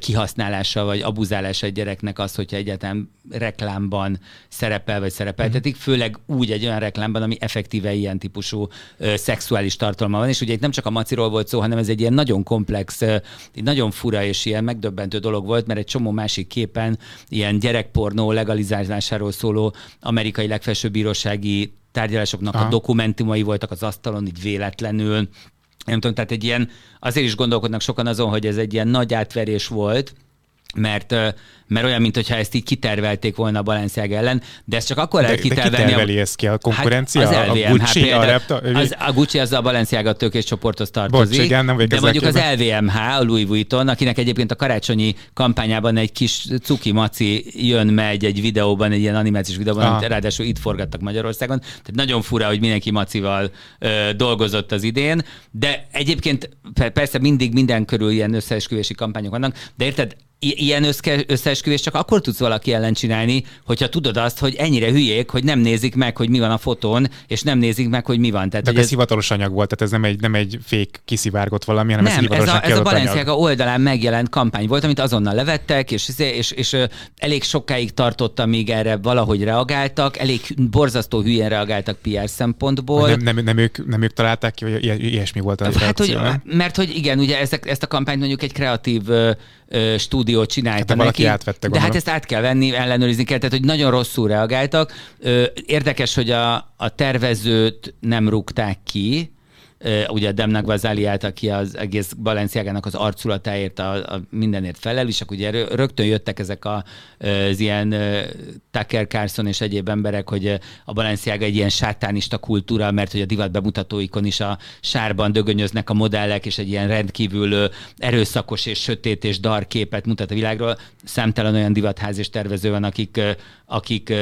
kihasználása vagy abuzálása egy gyereknek az, hogyha egyáltalán reklámban szerepel vagy szerepeltetik, mm. főleg úgy egy olyan reklámban, ami effektíve ilyen típusú ö, szexuális tartalma van. És ugye itt nem csak a maciról volt szó, hanem ez egy ilyen nagyon komplex, ö, nagyon fura és ilyen megdöbbentő dolog volt, mert egy csomó másik képen ilyen gyerekpornó legalizálásáról szóló amerikai legfelsőbb bírósági tárgyalásoknak Aha. a dokumentumai voltak az asztalon, így véletlenül. Nem tudom, tehát egy ilyen, azért is gondolkodnak sokan azon, hogy ez egy ilyen nagy átverés volt, mert mert olyan, mintha ezt így kitervelték volna a Balenciaga ellen, de ez csak akkor lehet kitervelni. De ki ezt ki? A konkurencia? Hát az LVMH, a Gucci, például, a, Repta, az, a Gucci az a Balenciaga tőkés csoporthoz tartozik. Bocs, igen, nem de mondjuk az LVMH, a Louis Vuitton, akinek egyébként a karácsonyi kampányában egy kis cuki maci jön, megy egy videóban, egy ilyen animációs videóban, ah. amit ráadásul itt forgattak Magyarországon. Tehát nagyon fura, hogy mindenki macival ö, dolgozott az idén, de egyébként persze mindig minden körül ilyen összeesküvési kampányok vannak, de érted, ilyen összeesküvés csak akkor tudsz valaki ellen csinálni, hogyha tudod azt, hogy ennyire hülyék, hogy nem nézik meg, hogy mi van a fotón, és nem nézik meg, hogy mi van. Tehát, De ez, ez hivatalos anyag volt, tehát ez nem egy, nem egy fék kiszivárgott valami, hanem nem, ez, ez a, ez a Balenciaga oldalán megjelent kampány volt, amit azonnal levettek, és, és, és, és elég sokáig tartotta, míg erre valahogy reagáltak, elég borzasztó hülyen reagáltak PR szempontból. Nem, nem, nem, ők, nem ők találták ki, hogy ilyesmi volt a hát, reakció, hogy, Mert hogy igen, ugye ezt, ezt a kampányt mondjuk egy kreatív stúdiót csinálta hát, neki. Átvette, de hát ezt át kell venni, ellenőrizni kell, tehát hogy nagyon rosszul reagáltak. Érdekes, hogy a, a tervezőt nem rúgták ki, ugye a Demnak Vazaliát, aki az egész Balenciágának az arculatáért, a, a mindenért felel, és akkor ugye rögtön jöttek ezek a, az ilyen Tucker Carlson és egyéb emberek, hogy a Balenciága egy ilyen sátánista kultúra, mert hogy a divat bemutatóikon is a sárban dögönyöznek a modellek, és egy ilyen rendkívül erőszakos és sötét és dar képet mutat a világról. Számtalan olyan divatház és tervező van, akik, akik,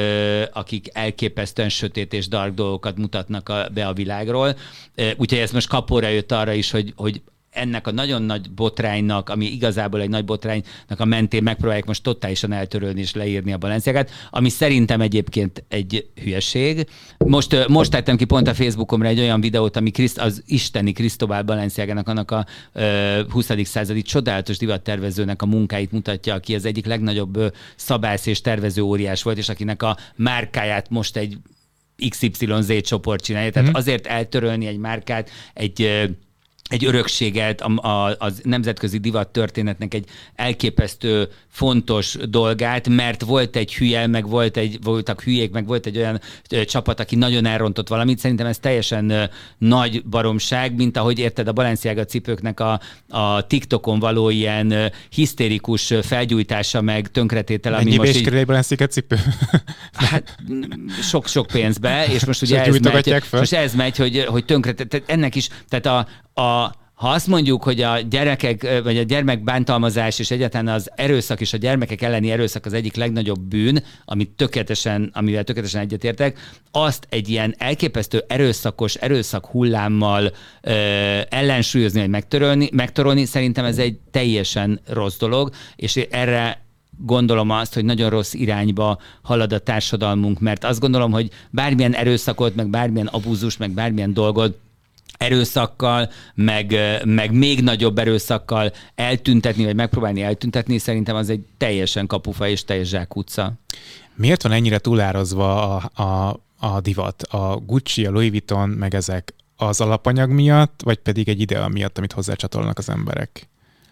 akik elképesztően sötét és dark dolgokat mutatnak a, be a világról. Úgyhogy ez most kapóra jött arra is, hogy, hogy ennek a nagyon nagy botránynak, ami igazából egy nagy botránynak a mentén megpróbálják most totálisan eltörölni és leírni a balenciágát, ami szerintem egyébként egy hülyeség. Most, most tettem ki pont a Facebookomra egy olyan videót, ami Kriszt, az isteni Krisztobál Balenciágának, annak a ö, 20. századi csodálatos divattervezőnek a munkáit mutatja, aki az egyik legnagyobb szabász és tervező óriás volt, és akinek a márkáját most egy XYZ csoport csinálja. Tehát mm-hmm. azért eltörölni egy márkát, egy egy örökséget, a, a, az nemzetközi divat történetnek egy elképesztő fontos dolgát, mert volt egy hülye, meg volt egy, voltak hülyék, meg volt egy olyan ö, csapat, aki nagyon elrontott valamit. Szerintem ez teljesen ö, nagy baromság, mint ahogy érted a Balenciaga cipőknek a, a TikTokon való ilyen ö, hisztérikus felgyújtása, meg tönkretétel, ami Mennyi most így... egy Balenciaga cipő? hát sok-sok pénzbe, és most ugye ez megy, most ez megy, hogy, hogy tönkre, tehát ennek is, tehát a, a, ha azt mondjuk, hogy a gyerekek, vagy a gyermek bántalmazás és egyáltalán az erőszak és a gyermekek elleni erőszak az egyik legnagyobb bűn, amit tökéletesen, amivel tökéletesen egyetértek, azt egy ilyen elképesztő erőszakos erőszak hullámmal ö, ellensúlyozni, vagy megtörölni, megtorolni, szerintem ez egy teljesen rossz dolog, és erre gondolom azt, hogy nagyon rossz irányba halad a társadalmunk, mert azt gondolom, hogy bármilyen erőszakot, meg bármilyen abúzus, meg bármilyen dolgot erőszakkal, meg, meg még nagyobb erőszakkal eltüntetni, vagy megpróbálni eltüntetni, szerintem az egy teljesen kapufa és teljes zsákutca. Miért van ennyire túlározva a, a, a divat? A Gucci, a Louis Vuitton, meg ezek az alapanyag miatt, vagy pedig egy idea miatt, amit hozzácsatolnak az emberek?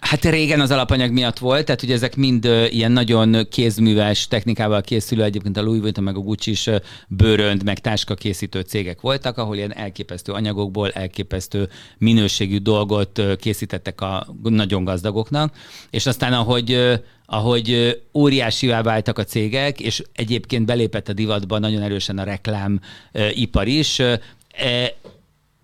Hát régen az alapanyag miatt volt, tehát ugye ezek mind ilyen nagyon kézműves technikával készülő, egyébként a Louis Vuitton meg a Gucci is bőrönd, meg táska készítő cégek voltak, ahol ilyen elképesztő anyagokból elképesztő minőségű dolgot készítettek a nagyon gazdagoknak, és aztán ahogy uh, ahogy óriásivá váltak a cégek, és egyébként belépett a divatba nagyon erősen a reklámipar is,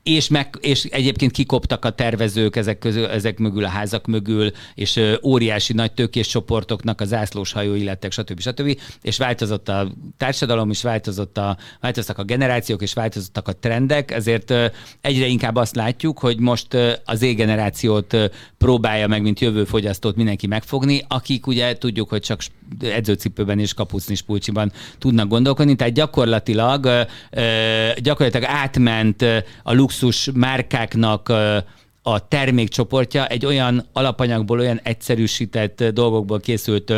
és, meg, és egyébként kikoptak a tervezők ezek, közül, ezek mögül, a házak mögül, és óriási nagy tőkés csoportoknak az ászlós hajói lettek, stb. stb. És változott a társadalom, és változott a, változtak a generációk, és változottak a trendek, ezért egyre inkább azt látjuk, hogy most az E-generációt ö, próbálja meg, mint jövő fogyasztót mindenki megfogni, akik ugye tudjuk, hogy csak edzőcipőben és kapucnis pulcsiban tudnak gondolkodni, tehát gyakorlatilag, gyakorlatilag átment a lux luxus márkáknak a termékcsoportja egy olyan alapanyagból, olyan egyszerűsített dolgokból készült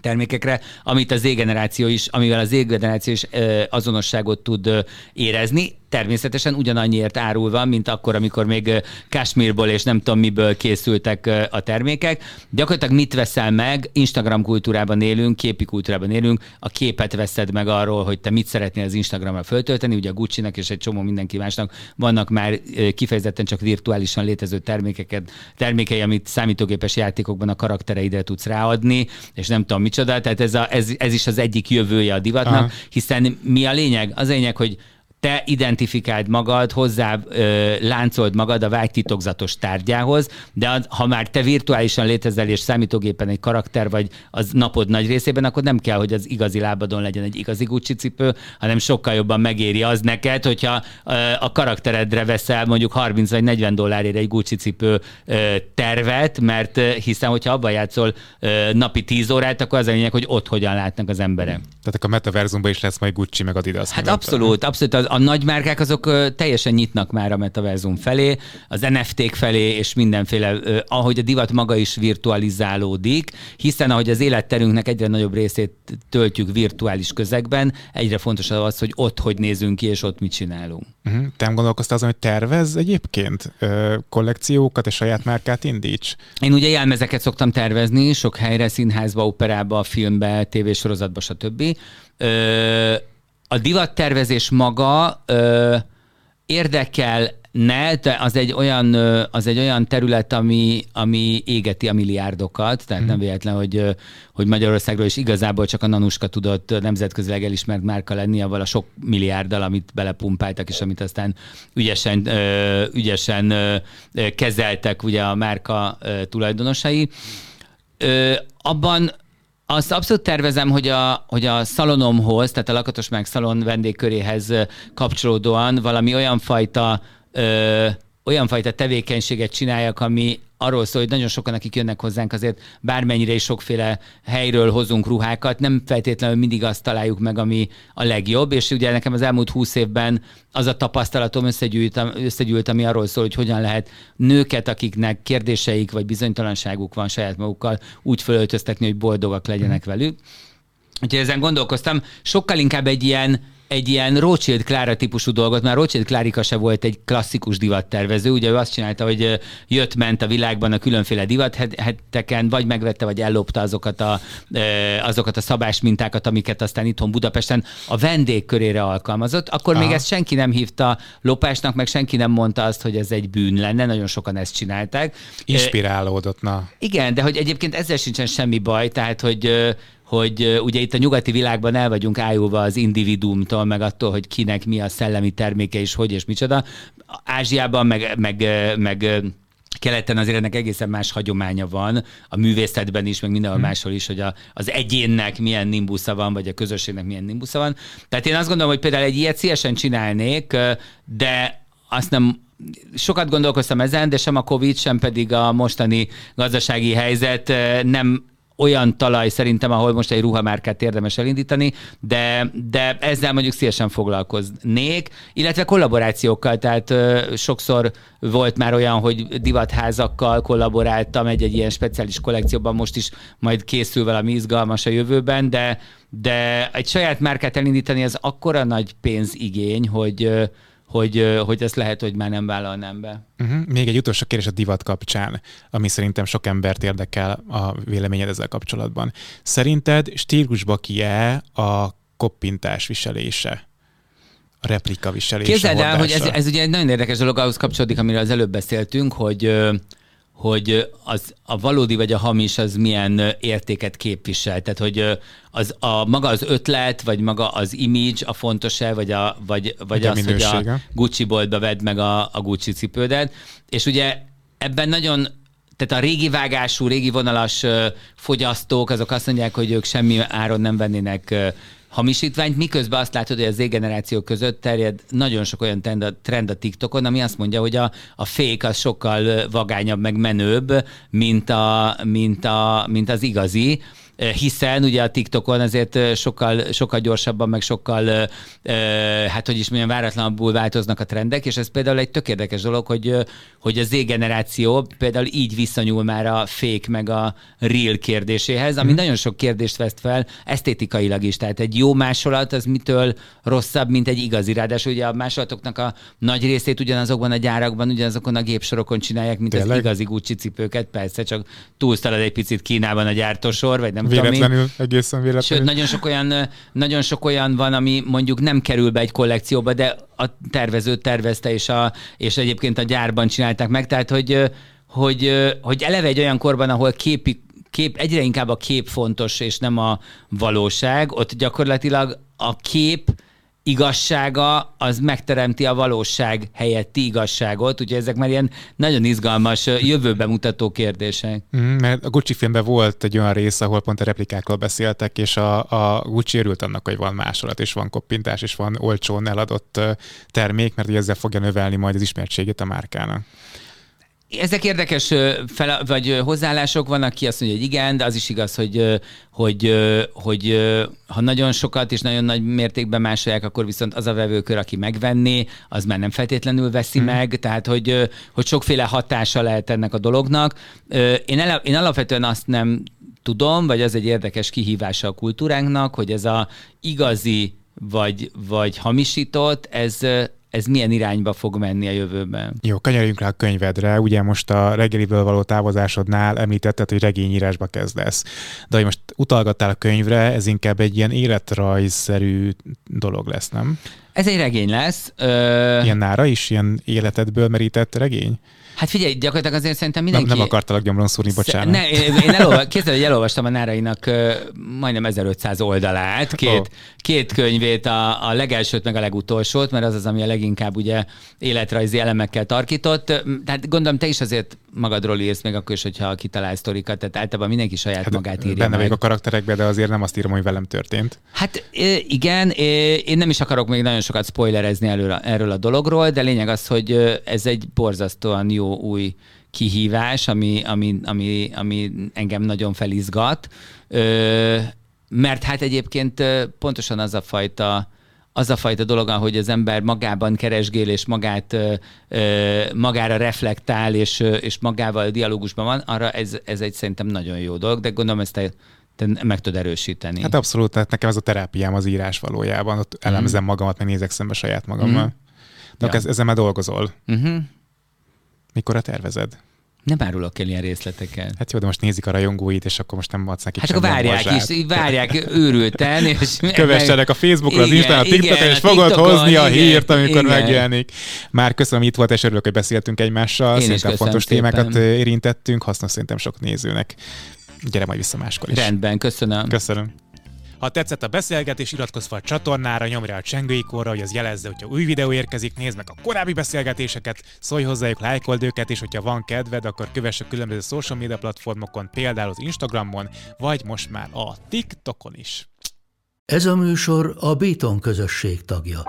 termékekre, amit az Z-generáció is, amivel az Z-generáció is azonosságot tud érezni természetesen ugyanannyiért árulva, mint akkor, amikor még Kashmirból és nem tudom miből készültek a termékek. Gyakorlatilag mit veszel meg? Instagram kultúrában élünk, képi kultúrában élünk, a képet veszed meg arról, hogy te mit szeretnél az Instagramra föltölteni, ugye a Gucci-nak és egy csomó mindenki másnak vannak már kifejezetten csak virtuálisan létező termékeket, termékei, amit számítógépes játékokban a karaktereidre tudsz ráadni, és nem tudom micsoda, tehát ez, a, ez, ez is az egyik jövője a divatnak, Aha. hiszen mi a lényeg? Az a lényeg, hogy te identifikáld magad, hozzá ö, láncold magad a vágy titokzatos tárgyához, de az, ha már te virtuálisan létezel és számítógépen egy karakter vagy az napod nagy részében, akkor nem kell, hogy az igazi lábadon legyen egy igazi Gucci cipő, hanem sokkal jobban megéri az neked, hogyha ö, a karakteredre veszel mondjuk 30 vagy 40 dollárért egy Gucci cipő ö, tervet, mert hiszen, hogyha abban játszol ö, napi 10 órát, akkor az a lényeg, hogy ott hogyan látnak az emberek. Tehát a metaverzumban is lesz majd Gucci meg Adidas. Hát abszolút, abszolút. Az, a nagy márkák azok teljesen nyitnak már a metaverzum felé, az NFT-k felé, és mindenféle, ahogy a divat maga is virtualizálódik, hiszen ahogy az életterünknek egyre nagyobb részét töltjük virtuális közegben, egyre fontosabb az, hogy ott hogy nézünk ki, és ott mit csinálunk. Uh-huh. Te nem gondolkoztál azon, hogy tervez egyébként ö, kollekciókat és saját márkát indíts? Én ugye jelmezeket szoktam tervezni, sok helyre, színházba, operába, filmbe, tévésorozatba, stb. Ö, a divattervezés maga ö, érdekel ne, de az egy olyan, az egy olyan terület, ami, ami égeti a milliárdokat, tehát mm. nem véletlen, hogy, hogy Magyarországról is igazából csak a Nanuska tudott nemzetközileg elismert márka lenni, avval a sok milliárddal, amit belepumpáltak, és amit aztán ügyesen, ügyesen kezeltek ugye a márka tulajdonosai. Abban azt abszolút tervezem, hogy a, hogy a szalonomhoz, tehát a Lakatos meg szalon vendégköréhez kapcsolódóan valami olyan fajta olyan fajta tevékenységet csináljak, ami arról szól, hogy nagyon sokan, akik jönnek hozzánk, azért bármennyire is sokféle helyről hozunk ruhákat, nem feltétlenül mindig azt találjuk meg, ami a legjobb, és ugye nekem az elmúlt húsz évben az a tapasztalatom összegyűlt, összegyűlt, ami arról szól, hogy hogyan lehet nőket, akiknek kérdéseik vagy bizonytalanságuk van saját magukkal, úgy fölöltöztetni, hogy boldogak legyenek velük. Úgyhogy ezen gondolkoztam, sokkal inkább egy ilyen egy ilyen Rothschild Klára típusú dolgot, mert Rothschild Klárika se volt egy klasszikus divattervező, ugye ő azt csinálta, hogy jött-ment a világban a különféle divatheteken, vagy megvette, vagy ellopta azokat a, azokat a szabás mintákat, amiket aztán itthon Budapesten a vendég körére alkalmazott. Akkor Aha. még ezt senki nem hívta lopásnak, meg senki nem mondta azt, hogy ez egy bűn lenne, nagyon sokan ezt csinálták. Inspirálódott, na. Igen, de hogy egyébként ezzel sincsen semmi baj, tehát hogy hogy ugye itt a nyugati világban el vagyunk ájulva az individumtól, meg attól, hogy kinek mi a szellemi terméke és hogy és micsoda. Ázsiában meg, meg, meg keleten azért ennek egészen más hagyománya van, a művészetben is, meg mindenhol hmm. máshol is, hogy a, az egyénnek milyen nimbusza van, vagy a közösségnek milyen nimbusza van. Tehát én azt gondolom, hogy például egy ilyet szívesen csinálnék, de azt nem sokat gondolkoztam ezen, de sem a Covid, sem pedig a mostani gazdasági helyzet nem olyan talaj szerintem, ahol most egy ruhamárkát érdemes elindítani, de, de ezzel mondjuk szívesen foglalkoznék, illetve kollaborációkkal, tehát ö, sokszor volt már olyan, hogy divatházakkal kollaboráltam egy-egy ilyen speciális kollekcióban, most is majd készül valami izgalmas a jövőben, de, de egy saját márkát elindítani az akkora nagy pénzigény, hogy hogy, hogy ezt lehet, hogy már nem vállalnám be. Uh-huh. Még egy utolsó kérdés a divat kapcsán, ami szerintem sok embert érdekel a véleményed ezzel kapcsolatban. Szerinted stílusba ki-e a koppintás viselése? a replika viselése. Képzeld el, hogy ez, ez ugye egy nagyon érdekes dolog, ahhoz kapcsolódik, amiről az előbb beszéltünk, hogy hogy az, a valódi vagy a hamis az milyen értéket képvisel. Tehát, hogy az, a, maga az ötlet, vagy maga az image a fontos-e, vagy, a, vagy, vagy az, hogy a Gucci boltba vedd meg a, a Gucci cipődet. És ugye ebben nagyon tehát a régi vágású, régi vonalas fogyasztók, azok azt mondják, hogy ők semmi áron nem vennének hamisítványt, miközben azt látod, hogy az Z-generáció között terjed nagyon sok olyan trend a, trend a TikTokon, ami azt mondja, hogy a, a fake az sokkal vagányabb, meg menőbb, mint, a, mint, a, mint az igazi hiszen ugye a TikTokon azért sokkal, sokkal gyorsabban, meg sokkal, hát hogy is milyen váratlanabbul változnak a trendek, és ez például egy tök érdekes dolog, hogy, hogy a Z generáció például így visszanyúl már a fake meg a real kérdéséhez, ami mm. nagyon sok kérdést veszt fel, esztétikailag is. Tehát egy jó másolat az mitől rosszabb, mint egy igazi. Ráadásul ugye a másolatoknak a nagy részét ugyanazokban a gyárakban, ugyanazokon a gépsorokon csinálják, mint Tényleg? az igazi Gucci cipőket. Persze, csak túlszalad egy picit Kínában a gyártósor, vagy nem véletlenül, tudom egészen véletlenül. Sőt, nagyon sok, olyan, nagyon sok olyan van, ami mondjuk nem kerül be egy kollekcióba, de a tervező tervezte, és, a, és egyébként a gyárban csinálták meg. Tehát, hogy, hogy, hogy eleve egy olyan korban, ahol képi kép, egyre inkább a kép fontos, és nem a valóság, ott gyakorlatilag a kép igazsága az megteremti a valóság helyetti igazságot, úgyhogy ezek már ilyen nagyon izgalmas, jövőbe mutató kérdések. Mm, mert a Gucci filmben volt egy olyan rész, ahol pont a replikákról beszéltek, és a, a Gucci örült annak, hogy van másolat, és van koppintás, és van olcsón eladott termék, mert ezzel fogja növelni majd az ismertségét a márkának. Ezek érdekes fel, vagy hozzáállások vannak, ki azt mondja, hogy igen, de az is igaz, hogy, hogy, hogy ha nagyon sokat és nagyon nagy mértékben másolják, akkor viszont az a vevőkör, aki megvenné, az már nem feltétlenül veszi hmm. meg, tehát hogy, hogy sokféle hatása lehet ennek a dolognak. Én, ele, én alapvetően azt nem tudom, vagy az egy érdekes kihívása a kultúránknak, hogy ez a igazi vagy, vagy hamisított, ez, ez milyen irányba fog menni a jövőben. Jó, kanyarodjunk rá a könyvedre. Ugye most a reggeliből való távozásodnál említetted, hogy regényírásba kezdesz. De hogy most utalgattál a könyvre, ez inkább egy ilyen életrajzszerű dolog lesz, nem? Ez egy regény lesz. Ö... Ilyen nára is, ilyen életedből merített regény? Hát figyelj, gyakorlatilag azért szerintem mindenki... Nem, nem akartalak gyomron szúrni, bocsánat. Ne, én elolva, kézzel, hogy elolvastam a Nárainak uh, majdnem 1500 oldalát, két, oh. két könyvét, a, a legelsőt meg a legutolsót, mert az az, ami a leginkább ugye életrajzi elemekkel tarkított. Tehát gondolom, te is azért magadról írsz, még akkor is, hogyha kitalálsz sztorikat, tehát általában mindenki saját hát magát írja Benne meg. a karakterekbe, de azért nem azt írom, hogy velem történt. Hát igen, én nem is akarok még nagyon sokat spoilerezni a, erről a dologról, de lényeg az, hogy ez egy borzasztóan jó új kihívás, ami, ami, ami, ami engem nagyon felizgat, mert hát egyébként pontosan az a fajta az a fajta dolog, hogy az ember magában keresgél, és magát, magára reflektál, és, és magával dialógusban van, arra ez, ez egy szerintem nagyon jó dolog, de gondolom ezt te, te meg tud erősíteni. Hát abszolút, tehát nekem ez a terápiám az írás valójában, ott elemzem mm. magamat, meg nézek szembe saját magammal. Mm. De ja. ezzel már dolgozol. Mm-hmm. Mikor a tervezed? Nem árulok el ilyen részleteket. Hát jó, de most nézik a rajongóit, és akkor most nem adsz neki Hát akkor várják morzsát. is, várják őrülten. És Kövessenek a Facebookon, az Instagram, a TikTokon, és fogod hozni a hírt, amikor igen. megjelenik. Már köszönöm, itt volt, és örülök, hogy beszéltünk egymással. Én Szerintem fontos szépen. témákat érintettünk, hasznos szerintem sok nézőnek. Gyere majd vissza máskor is. Rendben, köszönöm. Köszönöm. Ha tetszett a beszélgetés, iratkozz fel a csatornára, nyomj rá a csengőikorra, hogy az jelezze, hogyha új videó érkezik, nézd meg a korábbi beszélgetéseket, szólj hozzájuk, lájkold őket, és hogyha van kedved, akkor kövess a különböző social media platformokon, például az Instagramon, vagy most már a TikTokon is. Ez a műsor a Béton közösség tagja.